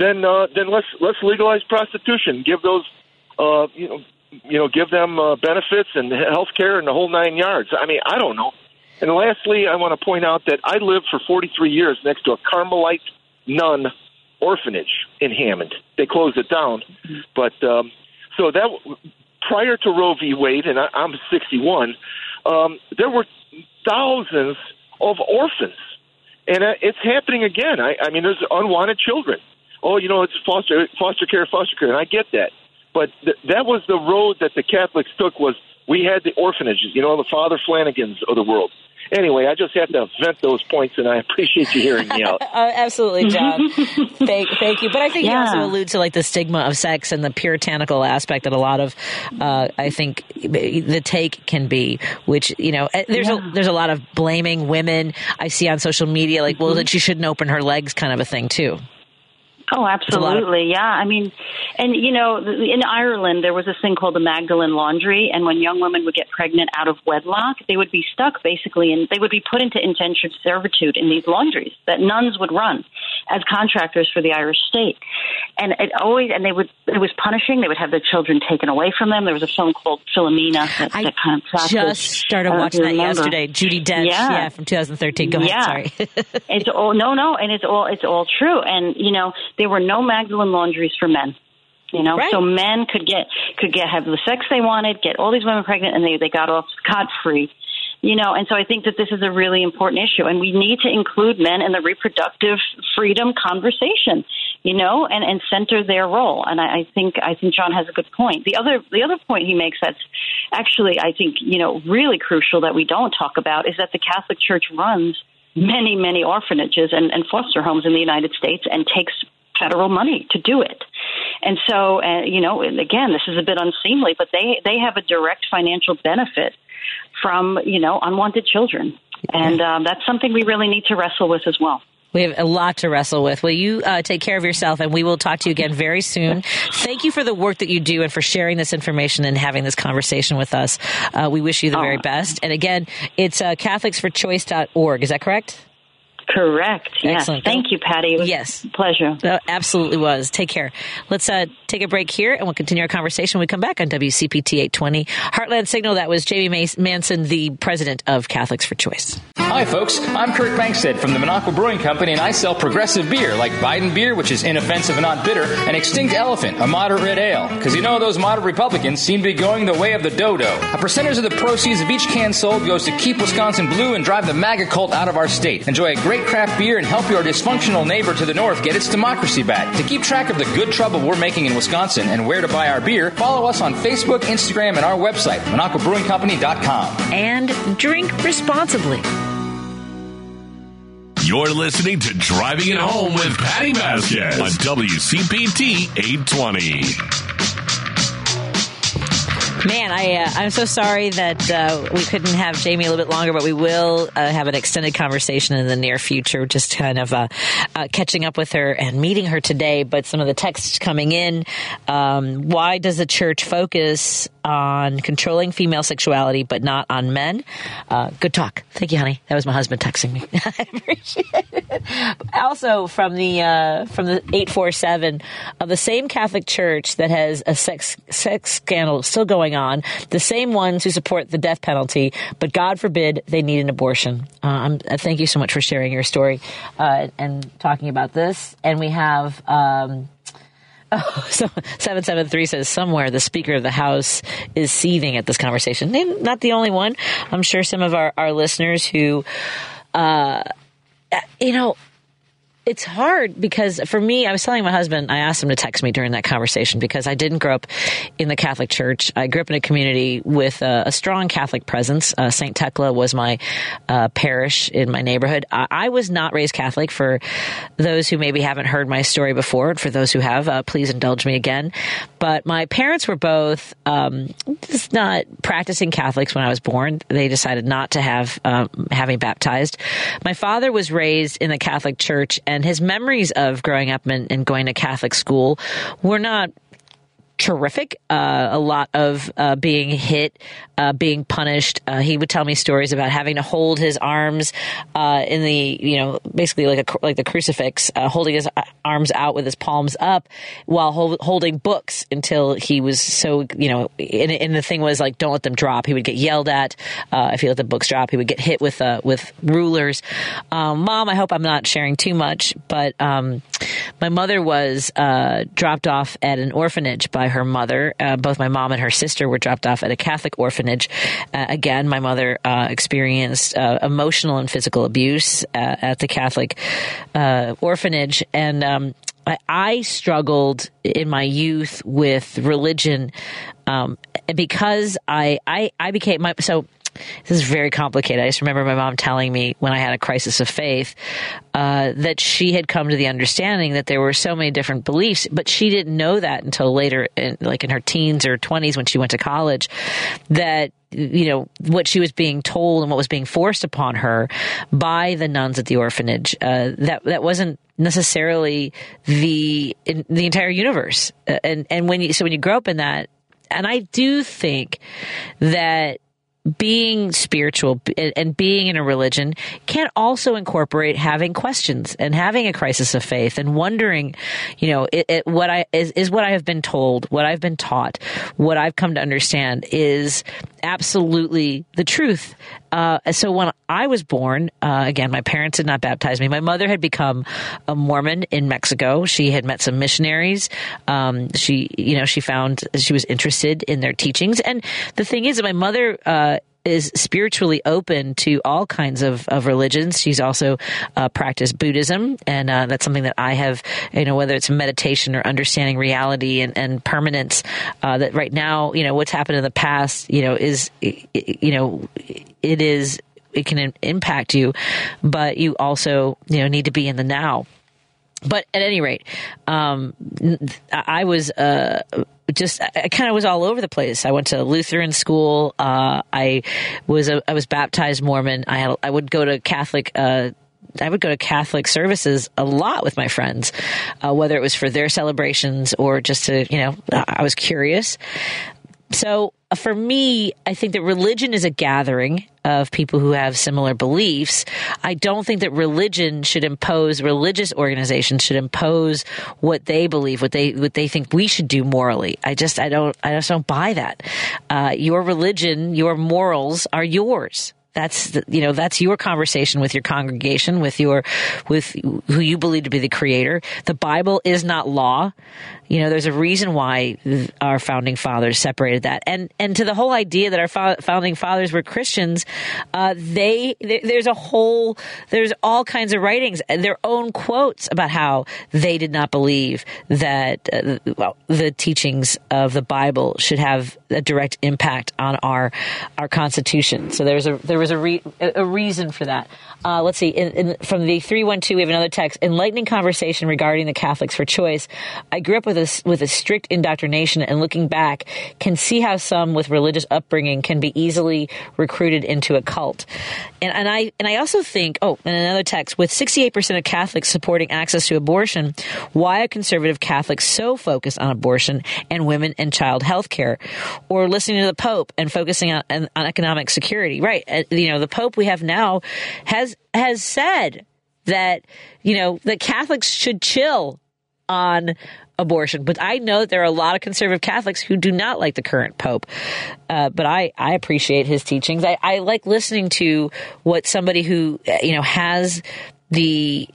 then uh, then let's let's legalize prostitution. Give those, uh, you know, you know, give them uh, benefits and health care and the whole nine yards. I mean, I don't know. And lastly, I want to point out that I lived for 43 years next to a Carmelite nun orphanage in Hammond. They closed it down, but um, so that prior to Roe v. Wade, and I, I'm 61, um, there were thousands of orphans, and uh, it's happening again. I, I mean, there's unwanted children. Oh, you know, it's foster foster care, foster care, and I get that, but th- that was the road that the Catholics took. Was we had the orphanages, you know, the Father Flanagans of the world. Anyway, I just have to vent those points, and I appreciate you hearing me out. *laughs* Uh, absolutely, John. *laughs* thank, thank you. But I think you also allude to like the stigma of sex and the puritanical aspect that a lot of, uh, I think, the take can be. Which you know, eh, there's a there's a lot of blaming women. I see on social media, like, well, that she shouldn't open her legs, kind of a thing too. Oh, a lot of- absolutely. Yeah. I mean, and you know, in Ireland, there was this thing called the Magdalene Laundry, and when young women would get pregnant out of wedlock, they would be stuck basically, and they would be put into indentured servitude in these laundries that nuns would run. as contractors for the Irish state. And it always, and they would, it was punishing. They would have their children taken away from them. There was a film called Philomena that, I that kind of practiced. just started I don't know if watching that remember. yesterday. Judi Dench, Yeah. yeah, from 2013. Go ahead, Yeah. sorry. *laughs* it's all no, no, and it's all it's all true. And you know, there were no Magdalene laundries for men. You know, Right. so men could get could get have the sex they wanted, get all these women pregnant, and they they got off scot free. You know, and so I think that this is a really important issue, and we need to include men in the reproductive freedom conversation. You know, and and center their role. And I, I think I think John has a good point. The other the other point he makes that's actually I think you know really crucial that we don't talk about is that the Catholic Church runs many many orphanages and, and foster homes in the United States and takes federal money to do it. And so, uh, you know, again, this is a bit unseemly, but they they have a direct financial benefit from you know unwanted children, and um, that's something we really need to wrestle with as well. We have a lot to wrestle with. Will you uh, take care of yourself, and we will talk to you again very soon. Thank you for the work that you do and for sharing this information and having this conversation with us. Uh, we wish you the very best. And again, it's uh, CatholicsForChoice.org. Is that correct? Correct. Yes. Excellent. Thank you, Patti. It was Yes. a pleasure. That absolutely was. Take care. Let's uh, take a break here, and we'll continue our conversation when we come back on WCPT 820 Heartland Signal. That was Jamie Mas- Manson, the president of Catholics for Choice. Hi, folks. I'm Kirk Bangstad from the Minocqua Brewing Company, and I sell progressive beer like Biden beer, which is inoffensive and not bitter, and Extinct Elephant, a moderate red ale. Because you know those moderate Republicans seem to be going the way of the dodo. A percentage of the proceeds of each can sold goes to keep Wisconsin blue and drive the MAGA cult out of our state. Enjoy a great craft beer and help your dysfunctional neighbor to the north get its democracy back. To keep track of the good trouble we're making in Wisconsin and where to buy our beer, follow us on Facebook, Instagram, and our website, MinocquaBrewingCompany.com. And drink responsibly. You're listening to Driving It Home with Patti Vasquez on WCPT 820. Man, I uh, I'm so sorry that uh, we couldn't have Jamie a little bit longer, but we will uh, have an extended conversation in the near future. Just kind of uh, uh, catching up with her and meeting her today. But some of the texts coming in. Um, why does the church focus on controlling female sexuality but not on men? Uh, good talk. Thank you, honey. That was my husband texting me. *laughs* I appreciate it. Also, from the from the eight four seven of the same Catholic Church that has a sex sex scandal still going on, the same ones who support the death penalty, but God forbid they need an abortion. Uh, uh, thank you so much for sharing your story uh, and talking about this. And we have. Um, *laughs* Oh, so 773 says somewhere the Speaker of the House is seething at this conversation. And not the only one. I'm sure some of our, our listeners who, uh, you know, it's hard because for me, I was telling my husband, I asked him to text me during that conversation because I didn't grow up in the Catholic Church. I grew up in a community with a, a strong Catholic presence. Uh, St. Thecla was my uh, parish in my neighborhood. I, I was not raised Catholic. For those who maybe haven't heard my story before, and for those who have, uh, please indulge me again. But my parents were both um, just not practicing Catholics when I was born. They decided not to have um, having baptized. My father was raised in the Catholic Church, and his memories of growing up and, and going to Catholic school were not terrific. Uh, a lot of uh, being hit, uh, being punished. Uh, he would tell me stories about having to hold his arms uh, in the, you know, basically like a like the crucifix, uh, holding his arms out with his palms up while hol- holding books until he was so, you know, and, and the thing was like, don't let them drop. He would get yelled at if he let the books drop. He would get hit with with rulers. Um, Mom, I hope I'm not sharing too much, but um, my mother was dropped off at an orphanage by her mother. Uh, both my mom and her sister were dropped off at a Catholic orphanage. Uh, again, my mother uh, experienced uh, emotional and physical abuse uh, at the Catholic orphanage, and um, I, I struggled in my youth with religion um, because I, I I became my so this is very complicated. I just remember my mom telling me when I had a crisis of faith uh, that she had come to the understanding that there were so many different beliefs, but she didn't know that until later, in, like in her teens or 20s when she went to college, that you know what she was being told and what was being forced upon her by the nuns at the orphanage uh, that that wasn't necessarily the the entire universe uh, and and when you so when you grow up in that and I do think that being spiritual and, being in a religion can also incorporate having questions and having a crisis of faith and wondering, you know, it, it, what I is, is what I have been told, what I've been taught, what I've come to understand is absolutely the truth. Uh, so when I was born, uh, again, my parents did not baptize me. My mother had become a Mormon in Mexico. She had met some missionaries. Um, she, you know, she found she was interested in their teachings. And the thing is that my mother, uh, is spiritually open to all kinds of, of religions. She's also uh, practiced Buddhism, and uh, that's something that I have, you know, whether it's meditation or understanding reality and, and permanence. Uh, that right now, you know, what's happened in the past, you know, is, you know, it is it can impact you, but you also, you know, need to be in the now but at any rate, um, I was uh, just I kind of was all over the place. I went to Lutheran school. Uh, I was a, I was baptized Mormon. I had, I would go to Catholic. Uh, I would go to Catholic services a lot with my friends, uh, whether it was for their celebrations or just to, you know, I was curious. So for me, I think that religion is a gathering of people who have similar beliefs. I don't think that religion should impose religious organizations should impose what they believe, what they what they think we should do morally. I just I don't I just don't buy that. Uh, your religion, your morals are yours that's the, you know that's your conversation with your congregation with your with who you believe to be the creator. The bible is not law. You know, there's a reason why our founding fathers separated that, and and to the whole idea that our founding fathers were Christians, uh, they there's a whole there's all kinds of writings, their own quotes about how they did not believe that uh, well, the teachings of the Bible should have a direct impact on our our Constitution. So there's a there was a re, a reason for that. Uh, let's see, in, in, from the 312, we have another text. Enlightening conversation regarding the Catholics for choice. I grew up with a, with a strict indoctrination and looking back, can see how some with religious upbringing can be easily recruited into a cult. And, and I, and I also think, oh, in another text, with 68% of Catholics supporting access to abortion, why are conservative Catholics so focused on abortion and women and child health care? Or listening to the Pope and focusing on, on economic security? Right. You know, the Pope we have now has has has said that you know that Catholics should chill on abortion. But I know that there are a lot of conservative Catholics who do not like the current pope. Uh, but I, I appreciate his teachings. I, I like listening to what somebody who you know has the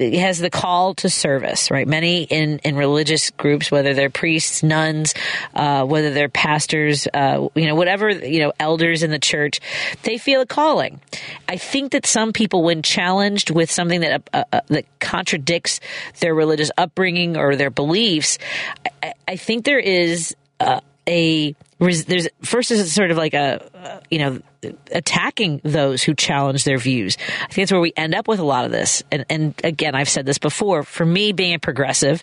has the call to service, right? Many in, in religious groups, whether they're priests, nuns, uh, whether they're pastors, uh, you know, whatever, you know, elders in the church, they feel a calling. I think that some people, when challenged with something that uh, uh that contradicts their religious upbringing or their beliefs, I, I think there is uh, a there's first is sort of like a uh, you know attacking those who challenge their views. I think that's where we end up with a lot of this. And and again, I've said this before. For me, being a progressive,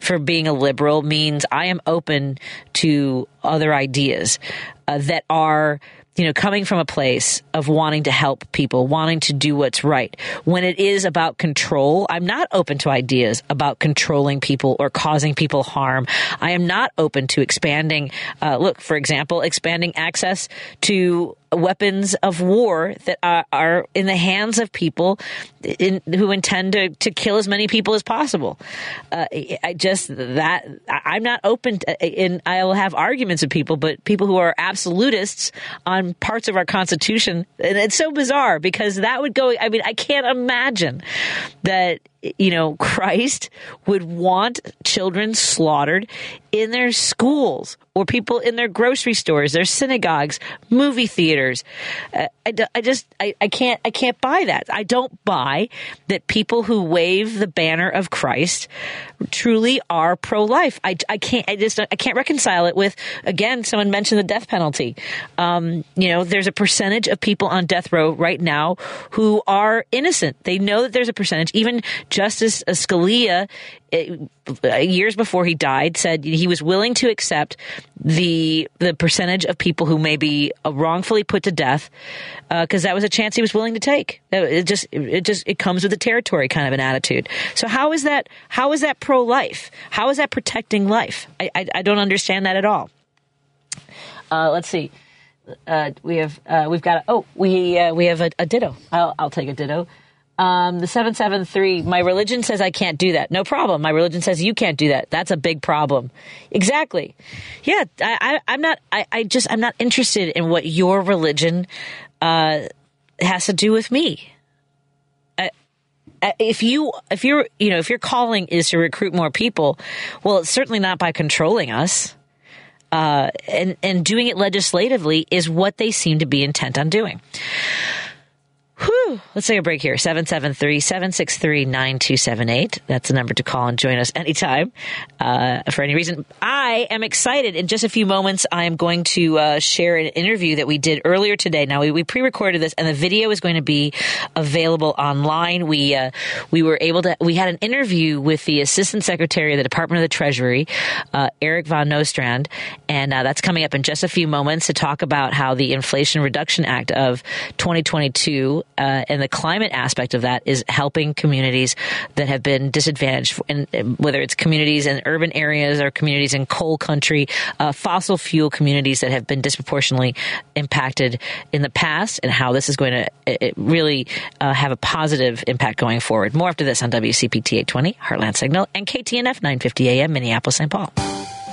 for being a liberal means I am open to other ideas uh, that are you know, coming from a place of wanting to help people, wanting to do what's right. When it is about control, I'm not open to ideas about controlling people or causing people harm. I am not open to expanding, uh, look, for example, expanding access to weapons of war that are, are in the hands of people in, who intend to, to kill as many people as possible. Uh, I just that I'm not open, to, and I will have arguments with people, but people who are absolutists on parts of our Constitution, and it's so bizarre because that would go. I mean, I can't imagine that you know, *laughs* Christ would want children slaughtered in their schools or people in their grocery stores, their synagogues, movie theaters. Uh, I, I just, I, I can't, I can't buy that. I don't buy that people who wave the banner of Christ truly are pro-life. I, I can't, I just, I can't reconcile it with, again, someone mentioned the death penalty. Um, you know, there's a percentage of people on death row right now who are innocent. They know that there's a percentage, even Justice Scalia, eh, years before he died, said he was willing to accept the the percentage of people who may be uh, wrongfully put to death because uh, that was a chance he was willing to take. It just it just it comes with the territory kind of an attitude. So how is that how is that pro life? How is that protecting life? I, I, I don't understand that at all. Uh, let's see uh, we have uh, we've got a, oh we uh, we have a, a ditto. I'll, I'll take a ditto. Um, the seven seven three. My religion says I can't do that. No problem. My religion says you can't do that. That's a big problem. Exactly. Yeah. I, am not. I, I just I'm not interested in what your religion uh, has to do with me. if you if you're you know if your calling is to recruit more people, well, it's certainly not by controlling us. Uh, and and doing it legislatively is what they seem to be intent on doing. Whew. Let's take a break here. 773-763-9278. That's the number to call and join us anytime uh, for any reason. I am excited. In just a few moments, I am going to uh, share an interview that we did earlier today. Now, we, we pre-recorded this, and the video is going to be available online. We uh, we were able to. We had an interview with the Assistant Secretary of the Department of the Treasury, uh, Eric Van Nostrand, and uh, that's coming up in just a few moments to talk about how the Inflation Reduction Act of 2022 uh, and the climate aspect of that is helping communities that have been disadvantaged, and whether it's communities in urban areas or communities in coal country, uh, fossil fuel communities that have been disproportionately impacted in the past, and how this is going to really uh, have a positive impact going forward. More after this on WCPT 820, Heartland Signal, and KTNF 950 AM, Minneapolis, St. Paul.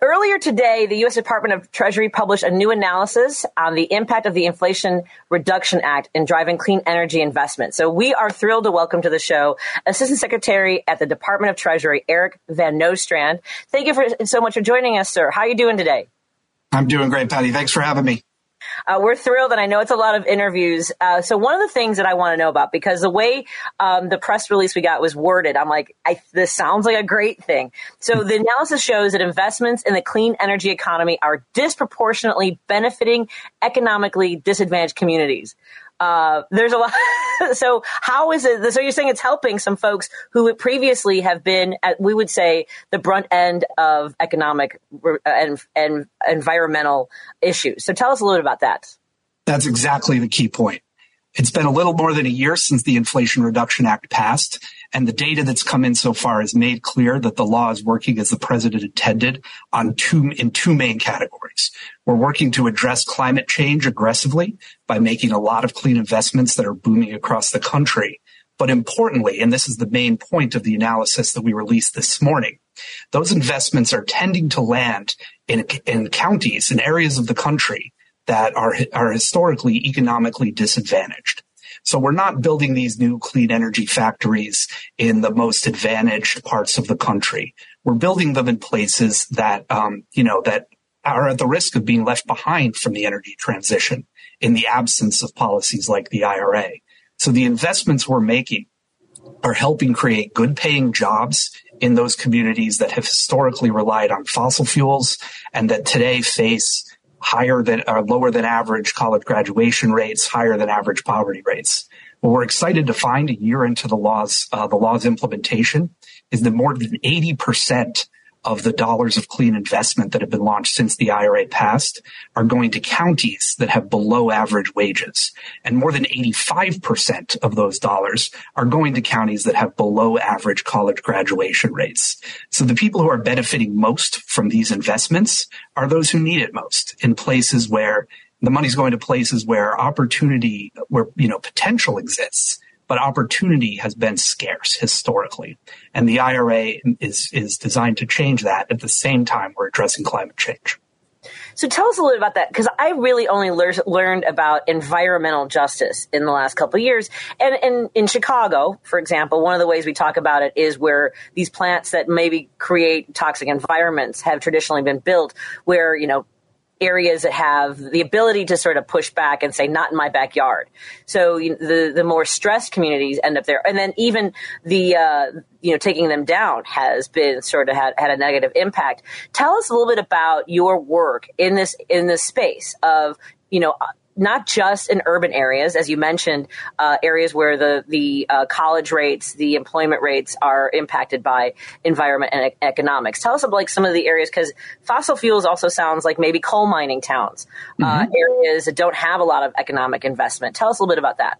Earlier today, the U.S. Department of Treasury published a new analysis on the impact of the Inflation Reduction Act in driving clean energy investment. So we are thrilled to welcome to the show Assistant Secretary at the Department of Treasury, Eric Van Nostrand. Thank you for so much for joining us, sir. How are you doing today? I'm doing great, Patti. Thanks for having me. Uh, we're thrilled, and I know it's a lot of interviews. Uh, so one of the things that I want to know about, because the way um, the press release we got was worded, I'm like, I, this sounds like a great thing. So the *laughs* analysis shows that investments in the clean energy economy are disproportionately benefiting economically disadvantaged communities. Uh, there's a lot. *laughs* *laughs* so how is it? So you're saying it's helping some folks who previously have been at, we would say, the brunt end of economic uh, and, and environmental issues. So tell us a little bit about that. That's exactly the key point. It's been a little more than a year since the Inflation Reduction Act passed, and the data that's come in so far has made clear that the law is working as the president intended on two, in two main categories. We're working to address climate change aggressively by making a lot of clean investments that are booming across the country. But importantly, and this is the main point of the analysis that we released this morning, those investments are tending to land in, in counties and areas of the country that are, are historically economically disadvantaged. So we're not building these new clean energy factories in the most advantaged parts of the country. We're building them in places that, um, you know, that are at the risk of being left behind from the energy transition in the absence of policies like the IRA. So the investments we're making are helping create good paying jobs in those communities that have historically relied on fossil fuels and that today face higher than or lower than average college graduation rates, higher than average poverty rates. What we're excited to find a year into the laws, uh, the law's implementation is that more than 80% of the dollars of clean investment that have been launched since the IRA passed are going to counties that have below average wages. And more than 85% of those dollars are going to counties that have below average college graduation rates. So the people who are benefiting most from these investments are those who need it most in places where the money's going to places where opportunity, where, you know, potential exists but opportunity has been scarce historically. And the IRA is, is designed to change that at the same time we're addressing climate change. So tell us a little bit about that, because I really only lear- learned about environmental justice in the last couple of years. And, and in Chicago, for example, one of the ways we talk about it is where these plants that maybe create toxic environments have traditionally been built, where you know areas that have the ability to sort of push back and say, not in my backyard. So you know, the, the more stressed communities end up there. And then even the, uh, you know, taking them down has been sort of had, had a negative impact. Tell us a little bit about your work in this, in this space of, you know, not just in urban areas, as you mentioned, uh, areas where the the uh, college rates, the employment rates are impacted by environment and economics. Tell us about like some of the areas because fossil fuels also sounds like maybe coal mining towns, uh, mm-hmm. areas that don't have a lot of economic investment. Tell us a little bit about that.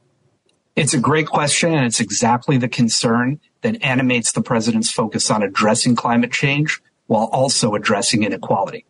It's a great question, and it's exactly the concern that animates the president's focus on addressing climate change while also addressing inequality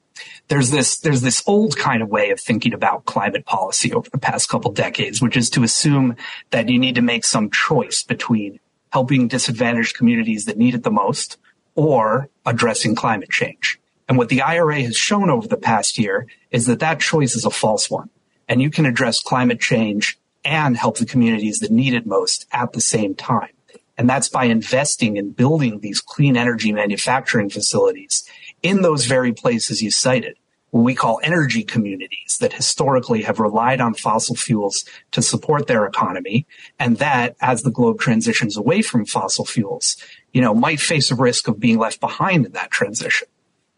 there's this there's this old kind of way of thinking about climate policy over the past couple decades, which is to assume that you need to make some choice between helping disadvantaged communities that need it the most or addressing climate change. And what the IRA has shown over the past year is that that choice is a false one. And you can address climate change and help the communities that need it most at the same time. And that's by investing in building these clean energy manufacturing facilities in those very places you cited, what we call energy communities that historically have relied on fossil fuels to support their economy. And that as the globe transitions away from fossil fuels, you know, might face a risk of being left behind in that transition.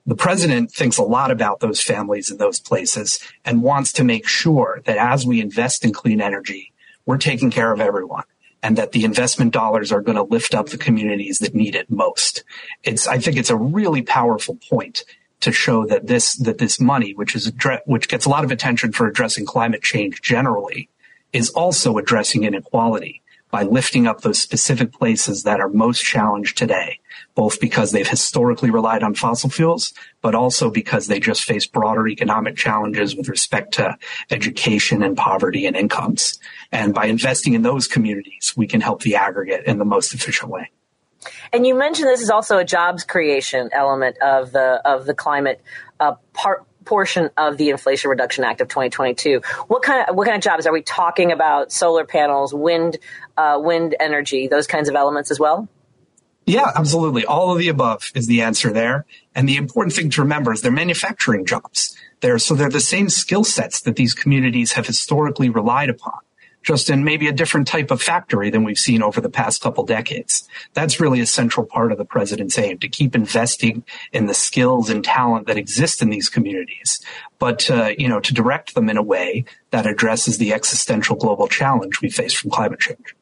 The president thinks a lot about those families in those places and wants to make sure that as we invest in clean energy, we're taking care of everyone and that the investment dollars are going to lift up the communities that need it most. It's, I think it's a really powerful point to show that this, that this money, which is, which gets a lot of attention for addressing climate change generally, is also addressing inequality by lifting up those specific places that are most challenged today, both because they've historically relied on fossil fuels, but also because they just face broader economic challenges with respect to education and poverty and incomes. And by investing in those communities, we can help the aggregate in the most efficient way. And you mentioned this is also a jobs creation element of the of the climate uh, part portion of the Inflation Reduction Act of 2022. What kind of what kind of jobs are we talking about? Solar panels, wind, uh, wind energy, those kinds of elements as well. Yeah, absolutely. All of the above is the answer there. And the important thing to remember is they're manufacturing jobs. They're, so they're the same skill sets that these communities have historically relied upon just in maybe a different type of factory than we've seen over the past couple decades. That's really a central part of the president's aim to keep investing in the skills and talent that exist in these communities, but uh, you know to direct them in a way that addresses the existential global challenge we face from climate change.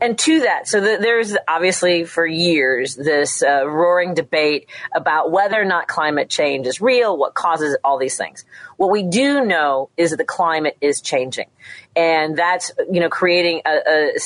And to that, so the, there's obviously for years this uh, roaring debate about whether or not climate change is real, what causes all these things. What we do know is that the climate is changing, and that's you know creating a, a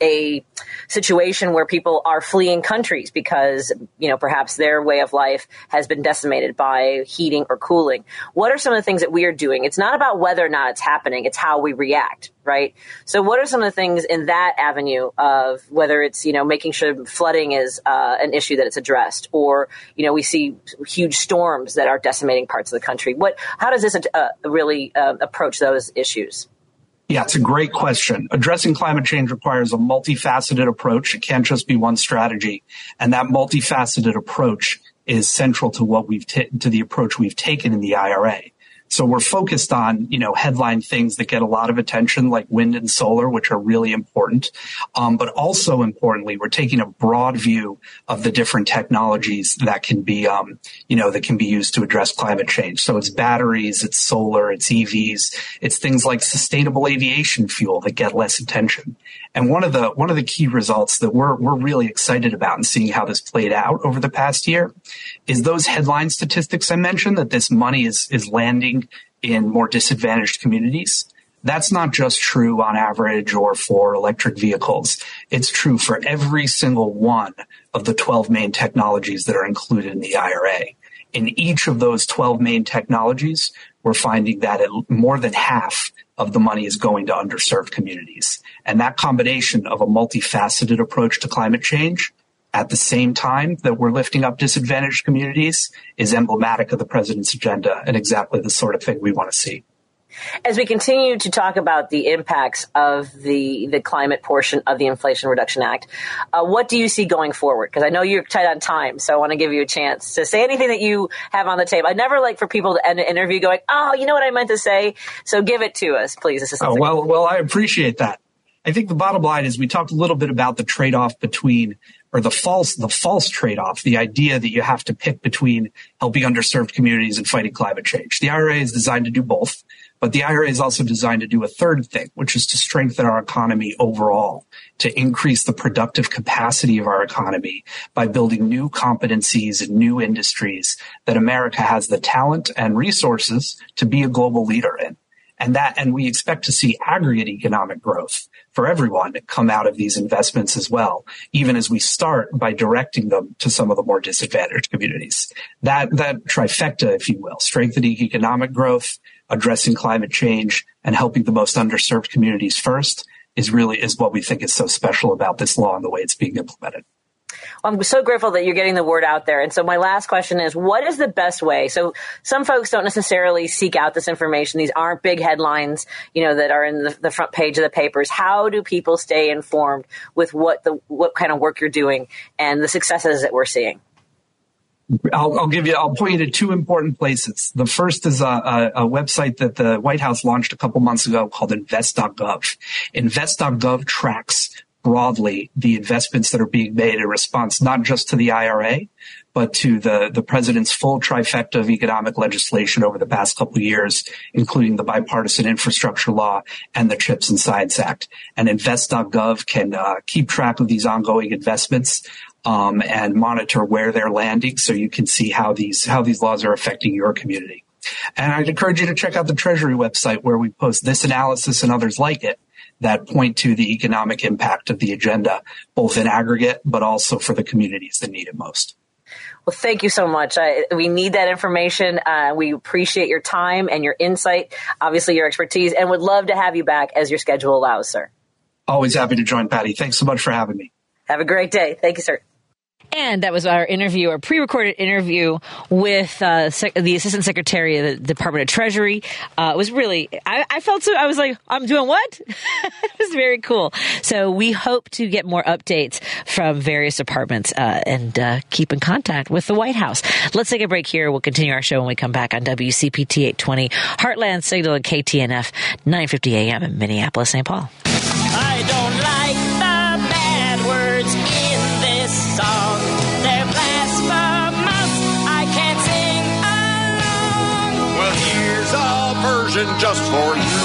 a situation where people are fleeing countries because, you know, perhaps their way of life has been decimated by heating or cooling. What are some of the things that we are doing? It's not about whether or not it's happening, it's how we react, right? So what are some of the things in that avenue of whether it's, you know, making sure flooding is uh, an issue that it's addressed or, you know, we see huge storms that are decimating parts of the country. What, how does this uh, really uh, approach those issues? Yeah, it's a great question. Addressing climate change requires a multifaceted approach. It can't just be one strategy. And that multifaceted approach is central to what we've t- to the approach we've taken in the IRA. So we're focused on, you know, headline things that get a lot of attention like wind and solar, which are really important. Um, but also importantly, we're taking a broad view of the different technologies that can be, um, you know, that can be used to address climate change. So it's batteries, it's solar, it's EVs, it's things like sustainable aviation fuel that get less attention. And one of the one of the key results that we're we're really excited about and seeing how this played out over the past year is those headline statistics I mentioned that this money is is landing in more disadvantaged communities. That's not just true on average or for electric vehicles. It's true for every single one of the 12 main technologies that are included in the IRA. In each of those 12 main technologies, we're finding that more than half of the money is going to underserved communities. And that combination of a multifaceted approach to climate change at the same time that we're lifting up disadvantaged communities is emblematic of the president's agenda and exactly the sort of thing we want to see. As we continue to talk about the impacts of the the climate portion of the Inflation Reduction Act, uh, what do you see going forward? Because I know you're tight on time, so I want to give you a chance to say anything that you have on the table. I never like for people to end an interview going, "Oh, you know what I meant to say." So give it to us, please. Oh, well, well, I appreciate that. I think the bottom line is we talked a little bit about the trade off between or the false the false trade off, the idea that you have to pick between helping underserved communities and fighting climate change. The IRA is designed to do both But the IRA is also designed to do a third thing, which is to strengthen our economy overall, to increase the productive capacity of our economy by building new competencies and new industries that America has the talent and resources to be a global leader in. And that, and we expect to see aggregate economic growth for everyone come out of these investments as well, even as we start by directing them to some of the more disadvantaged communities. That, that trifecta, if you will, strengthening economic growth, addressing climate change, and helping the most underserved communities first is really, is what we think is so special about this law and the way it's being implemented. I'm so grateful that you're getting the word out there. And so my last question is, what is the best way? So some folks don't necessarily seek out this information. These aren't big headlines, you know, that are in the, the front page of the papers. How do people stay informed with what the, what kind of work you're doing and the successes that we're seeing? I'll, I'll, give you, I'll point you to two important places. The first is a, a, a, website that the White House launched a couple months ago called invest.gov. Invest.gov tracks broadly the investments that are being made in response not just to the IRA, but to the, the president's full trifecta of economic legislation over the past couple years, including the bipartisan infrastructure law and the CHIPS and Science Act. And invest.gov can uh, keep track of these ongoing investments. Um, and monitor where they're landing so you can see how these how these laws are affecting your community. And I'd encourage you to check out the Treasury website where we post this analysis and others like it that point to the economic impact of the agenda, both in aggregate, but also for the communities that need it most. Well, thank you so much. We need that information. Uh, we appreciate your time and your insight, obviously your expertise, and would love to have you back as your schedule allows, sir. Always happy to join, Patti. Thanks so much for having me. Have a great day. Thank you, sir. And that was our interview, our pre-recorded interview with uh, sec- the Assistant Secretary of the Department of Treasury. Uh, it was really, I, I, felt so, I was like, I'm doing what? *laughs* it was very cool. So we hope to get more updates from various departments uh, and uh, keep in contact with the White House. Let's take a break here. We'll continue our show when we come back on WCPT 820, Heartland Signal and KTNF 950 AM in Minneapolis, St. Paul. Version just for you.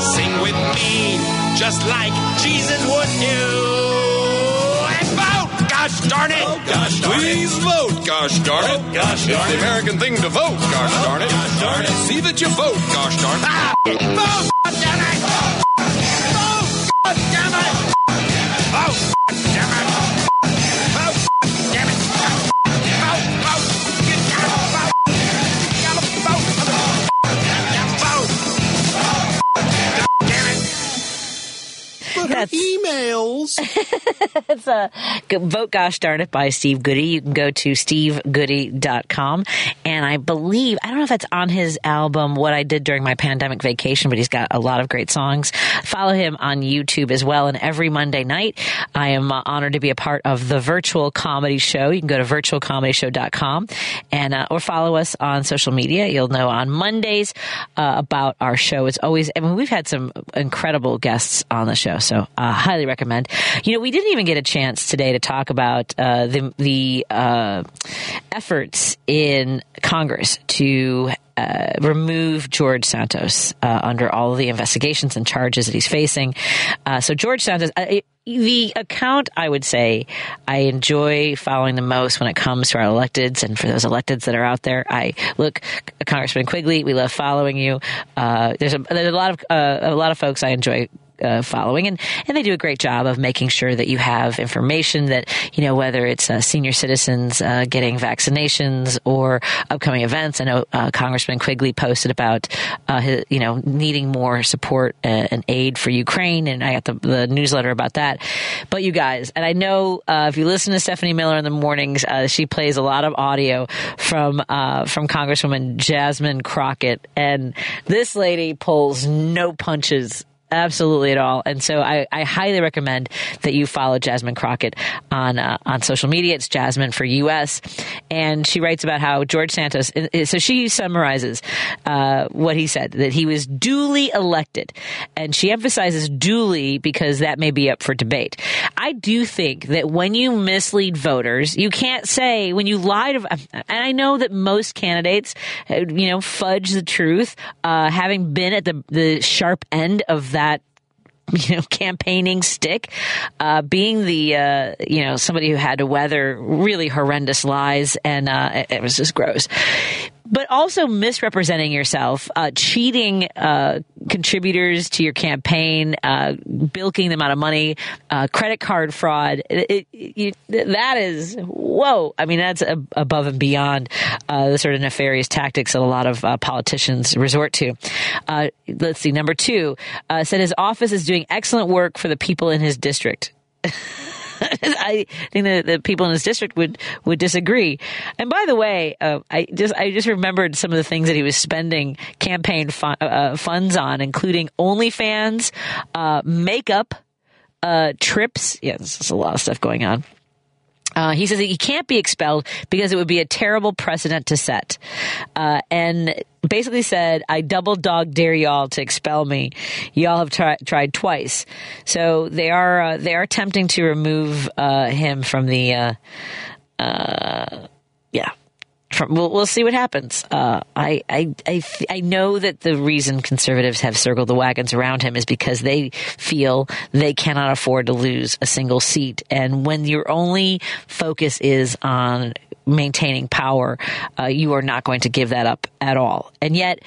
Sing with me, just like Jesus would do. And vote! Gosh darn it! Oh, gosh darn Please it. vote, gosh darn it! Oh, gosh darn it's the American thing to vote, gosh oh, darn it! Gosh darn it! See that you vote, gosh darn it! Ah! Vote! Damn it! Vote! Damn it! That's emails. *laughs* it's a vote gosh darn it by Steve Goodie. You can go to stevegoodie.com and I believe I don't know if that's on his album What I Did During My Pandemic Vacation, but he's got a lot of great songs. Follow him on YouTube as well. And every Monday night, I am uh, honored to be a part of the virtual comedy show. You can go to virtualcomedyshow.com and uh, or follow us on social media. You'll know on Mondays uh, about our show. It's always I mean we've had some incredible guests on the show. So uh, highly recommend. You know, we didn't even get a chance today to talk about uh, the the uh, efforts in Congress to uh, remove George Santos uh, under all of the investigations and charges that he's facing. Uh, so George Santos, uh, the account I would say I enjoy following the most when it comes to our electeds, and for those electeds that are out there, I look Congressman Quigley. We love following you. Uh, there's a there's a lot of a lot of folks I enjoy uh, following, and and they do a great job of making sure that you have information that you know whether it's uh, senior citizens uh, getting vaccinations or upcoming events. I know uh, Congressman Quigley posted about uh, his, you know needing more support uh, and aid for Ukraine, and I got the, the, newsletter about that. But you guys, and I know if you listen to Stephanie Miller in the mornings, she plays a lot of audio from from Congresswoman Jasmine Crockett, and this lady pulls no punches absolutely at all. And so I, I highly recommend that you follow Jasmine Crockett on uh, on social media. It's Jasmine for US, and she writes about how George Santos. So she summarizes uh, what he said that he was duly elected, and she emphasizes duly because that may be up for debate. I do think that when you mislead voters, you can't say when you lie to. And I know that most candidates, uh, you know, fudge the truth, uh, having been at the the sharp end of that you know campaigning stick. Uh, being the uh, you know somebody who had to weather really horrendous lies and uh, it, it was just gross but also misrepresenting yourself, uh, cheating uh, contributors to your campaign, uh, bilking them out of money, uh, credit card fraud. It, it, you, that is whoa. I mean, that's above and beyond uh, the sort of nefarious tactics that a lot of uh, politicians resort to. let's see. Number two said his office is doing excellent work for the people in his district. *laughs* *laughs* I think that the people in his district would would disagree. And by the way, uh, I just I just remembered some of the things that he was spending campaign fun, uh, funds on, including OnlyFans, uh, makeup, uh, trips. Yeah, there's a lot of stuff going on. Uh, he says that he can't be expelled because it would be a terrible precedent to set. Uh, and basically said, I double dog dare y'all to expel me. Y'all have tri- tried twice. So they are, uh, they are attempting to remove, uh, him from the, uh, uh, yeah, from, we'll, we'll see what happens. Uh, I I I, I know that the reason conservatives have circled the wagons around him is because they feel they cannot afford to lose a single seat, and when your only focus is on maintaining power, uh, you are not going to give that up at all. And yet.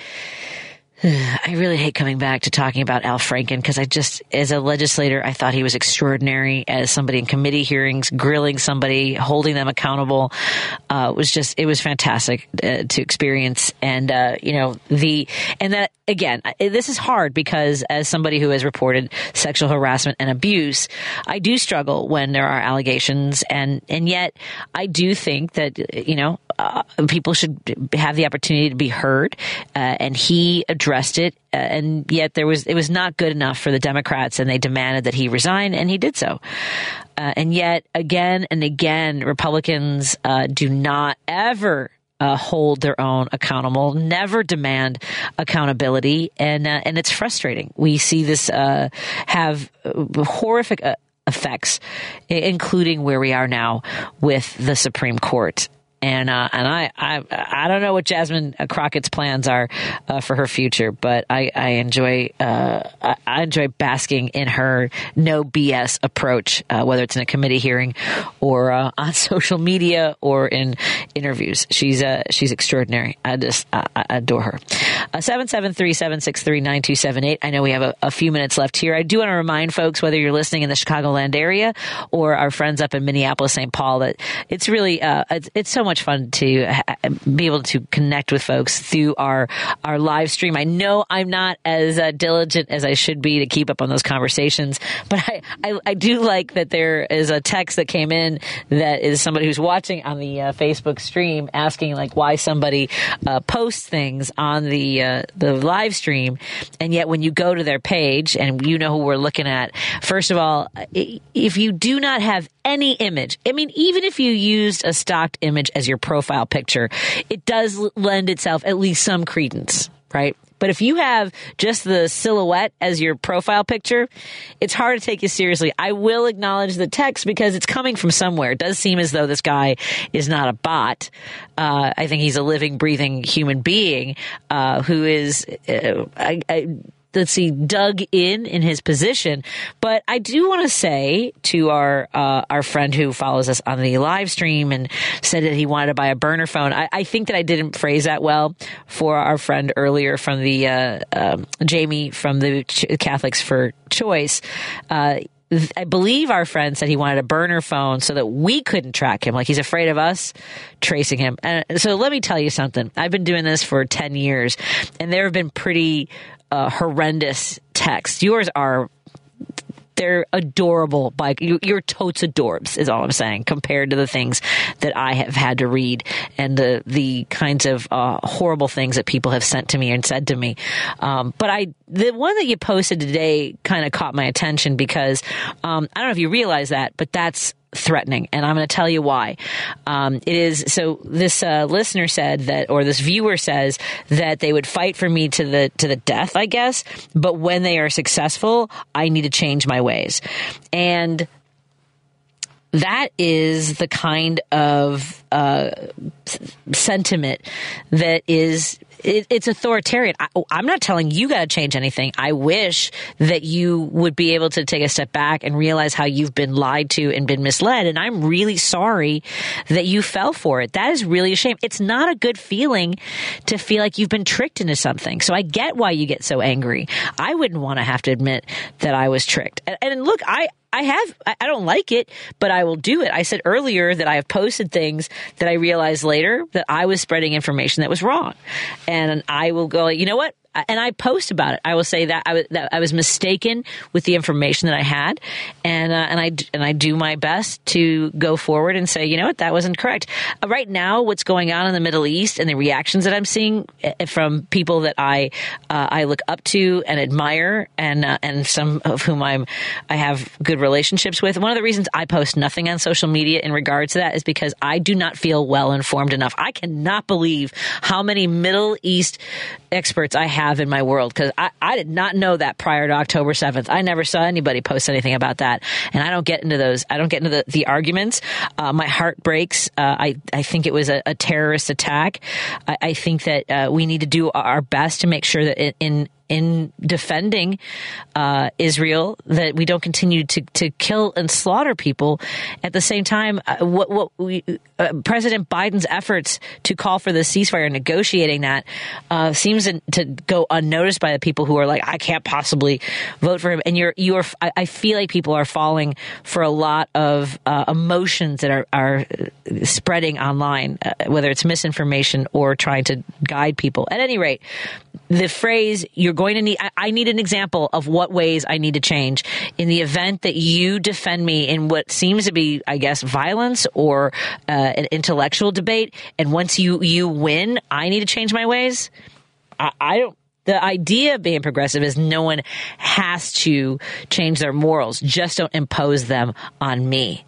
*sighs* I really hate coming back to talking about Al Franken because I just, as a legislator, I thought he was extraordinary as somebody in committee hearings, grilling somebody, holding them accountable. Uh, was just, it was fantastic uh, to experience. And, uh, you know, the, and that, again, this is hard because as somebody who has reported sexual harassment and abuse, I do struggle when there are allegations. And, and yet I do think that, you know, uh, people should have the opportunity to be heard. Uh, and he addressed it. Uh, and yet there was, it was not good enough for the Democrats and they demanded that he resign and he did so. Uh, and yet again and again, Republicans uh, do not ever uh, hold their own accountable, never demand accountability, and uh, and it's frustrating. We see this uh, have horrific effects, including where we are now with the Supreme Court and uh, and I, I I don't know what Jasmine Crockett's plans are uh, for her future, but I I enjoy uh, I enjoy basking in her no BS approach, uh, whether it's in a committee hearing or uh, on *laughs* social media or in interviews. She's uh, she's extraordinary. I just I, I adore her. Seven seven three seven six three nine two seven eight. I know we have a, a few minutes left here. I do want to remind folks whether you're listening in the Chicagoland area or our friends up in Minneapolis, St. Paul, that it's really it's, it's so much much fun to ha- be able to connect with folks through our our live stream. I know I'm not as uh, diligent as I should be to keep up on those conversations, but I, I, I do like that there is a text that came in that is somebody who's watching on the uh, Facebook stream asking like why somebody uh, posts things on the uh, the live stream, and yet when you go to their page and you know who we're looking at, first of all, if you do not have any image, I mean, even if you used a stocked image as your profile picture, it does lend itself at least some credence, right? But if you have just the silhouette as your profile picture, it's hard to take you seriously. I will acknowledge the text because it's coming from somewhere. It does seem as though this guy is not a bot. Uh, I think he's a living, breathing human being uh, who is. Uh, I, I let's see, dug in in his position. But I do want to say to our uh, our friend who follows us on the live stream and said that he wanted to buy a burner phone. I, I think that I didn't phrase that well for our friend earlier from the uh, um, Jamie from the Ch- Catholics for Choice. Uh, I believe our friend said he wanted a burner phone so that we couldn't track him. Like he's afraid of us tracing him. And so let me tell you something. I've been doing this for 10 years and there have been pretty uh, horrendous texts. Yours are they're adorable. By you, you're totes adorbs is all I'm saying compared to the things that I have had to read and the the kinds of uh, horrible things that people have sent to me and said to me. Um, but I the one that you posted today kind of caught my attention because um, I don't know if you realize that, but that's threatening, and I'm going to tell you why. Um, it is so. This uh, listener said that, or this viewer says that they would fight for me to the to the death, I guess. But when they are successful, I need to change my ways, and that is the kind of uh, sentiment that is it, it's authoritarian. I, oh, I'm not telling you got to change anything. I wish that you would be able to take a step back and realize how you've been lied to and been misled. And I'm really sorry that you fell for it. That is really a shame. It's not a good feeling to feel like you've been tricked into something. So I get why you get so angry. I wouldn't want to have to admit that I was tricked. And, and look, I, I have, I don't like it, but I will do it. I said earlier that I have posted things that I realized later that I was spreading information that was wrong. And I will go, you know what? And I post about it. I will say that I was, that I was mistaken with the information that I had, and uh, and I and I do my best to go forward and say, you know what, that wasn't correct. Uh, right now, what's going on in the Middle East and the reactions that I'm seeing uh, from people that I uh, I look up to and admire, and uh, and some of whom I'm I have good relationships with. One of the reasons I post nothing on social media in regards to that is because I do not feel well informed enough. I cannot believe how many Middle East experts I have in my world because I, I did not know that prior to October 7th. I never saw anybody post anything about that. And I don't get into those. I don't get into the, the arguments. Uh, my heart breaks. Uh, I, I think it was a, a terrorist attack. I, I think that uh, we need to do our best to make sure that in, in in defending uh, Israel that we don't continue to, to kill and slaughter people. At the same time, uh, what, what we, uh, President Biden's efforts to call for the ceasefire and negotiating that uh, seems to go unnoticed by the people who are like, I can't possibly vote for him. And you're you are. I feel like people are falling for a lot of uh, emotions that are are spreading online, uh, whether it's misinformation or trying to guide people. At any rate, the phrase "you're going to need," I, need an example of what ways I need to change in the event that you defend me in what seems to be, I guess, violence or uh, an intellectual debate. And once you you win, I need to change my ways. I, I don't the idea of being progressive is no one has to change their morals. Just don't impose them on me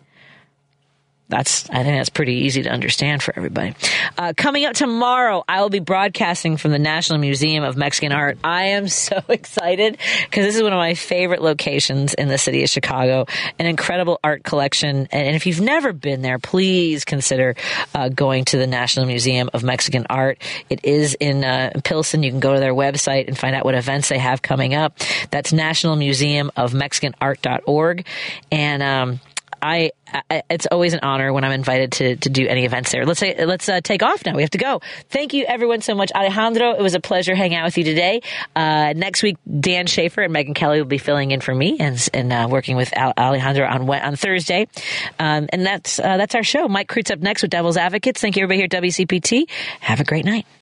that's I think that's pretty easy to understand for everybody. Uh, coming up tomorrow, I will be broadcasting from the National Museum of Mexican Art. I am *laughs* so excited because this is one of my favorite locations in the city of Chicago. An incredible art collection, and if you've never been there, please consider uh, going to the National Museum of Mexican Art. It is in uh, Pilsen. You can go to their website and find out what events they have coming up. That's National Museum of Mexican Art.org, and um, I, I, it's always an honor when I'm invited to to do any events there. Let's say let's uh, take off now. We have to go. Thank you everyone so much, Alejandro. It was a pleasure hanging out with you today. Uh, next week, Dan Schaefer and Megan Kelly will be filling in for me and and uh, working with Alejandro on on Thursday. Um, and that's uh, that's our show. Mike Kreutz up next with Devil's Advocates. Thank you everybody here at WCPT. Have a great night.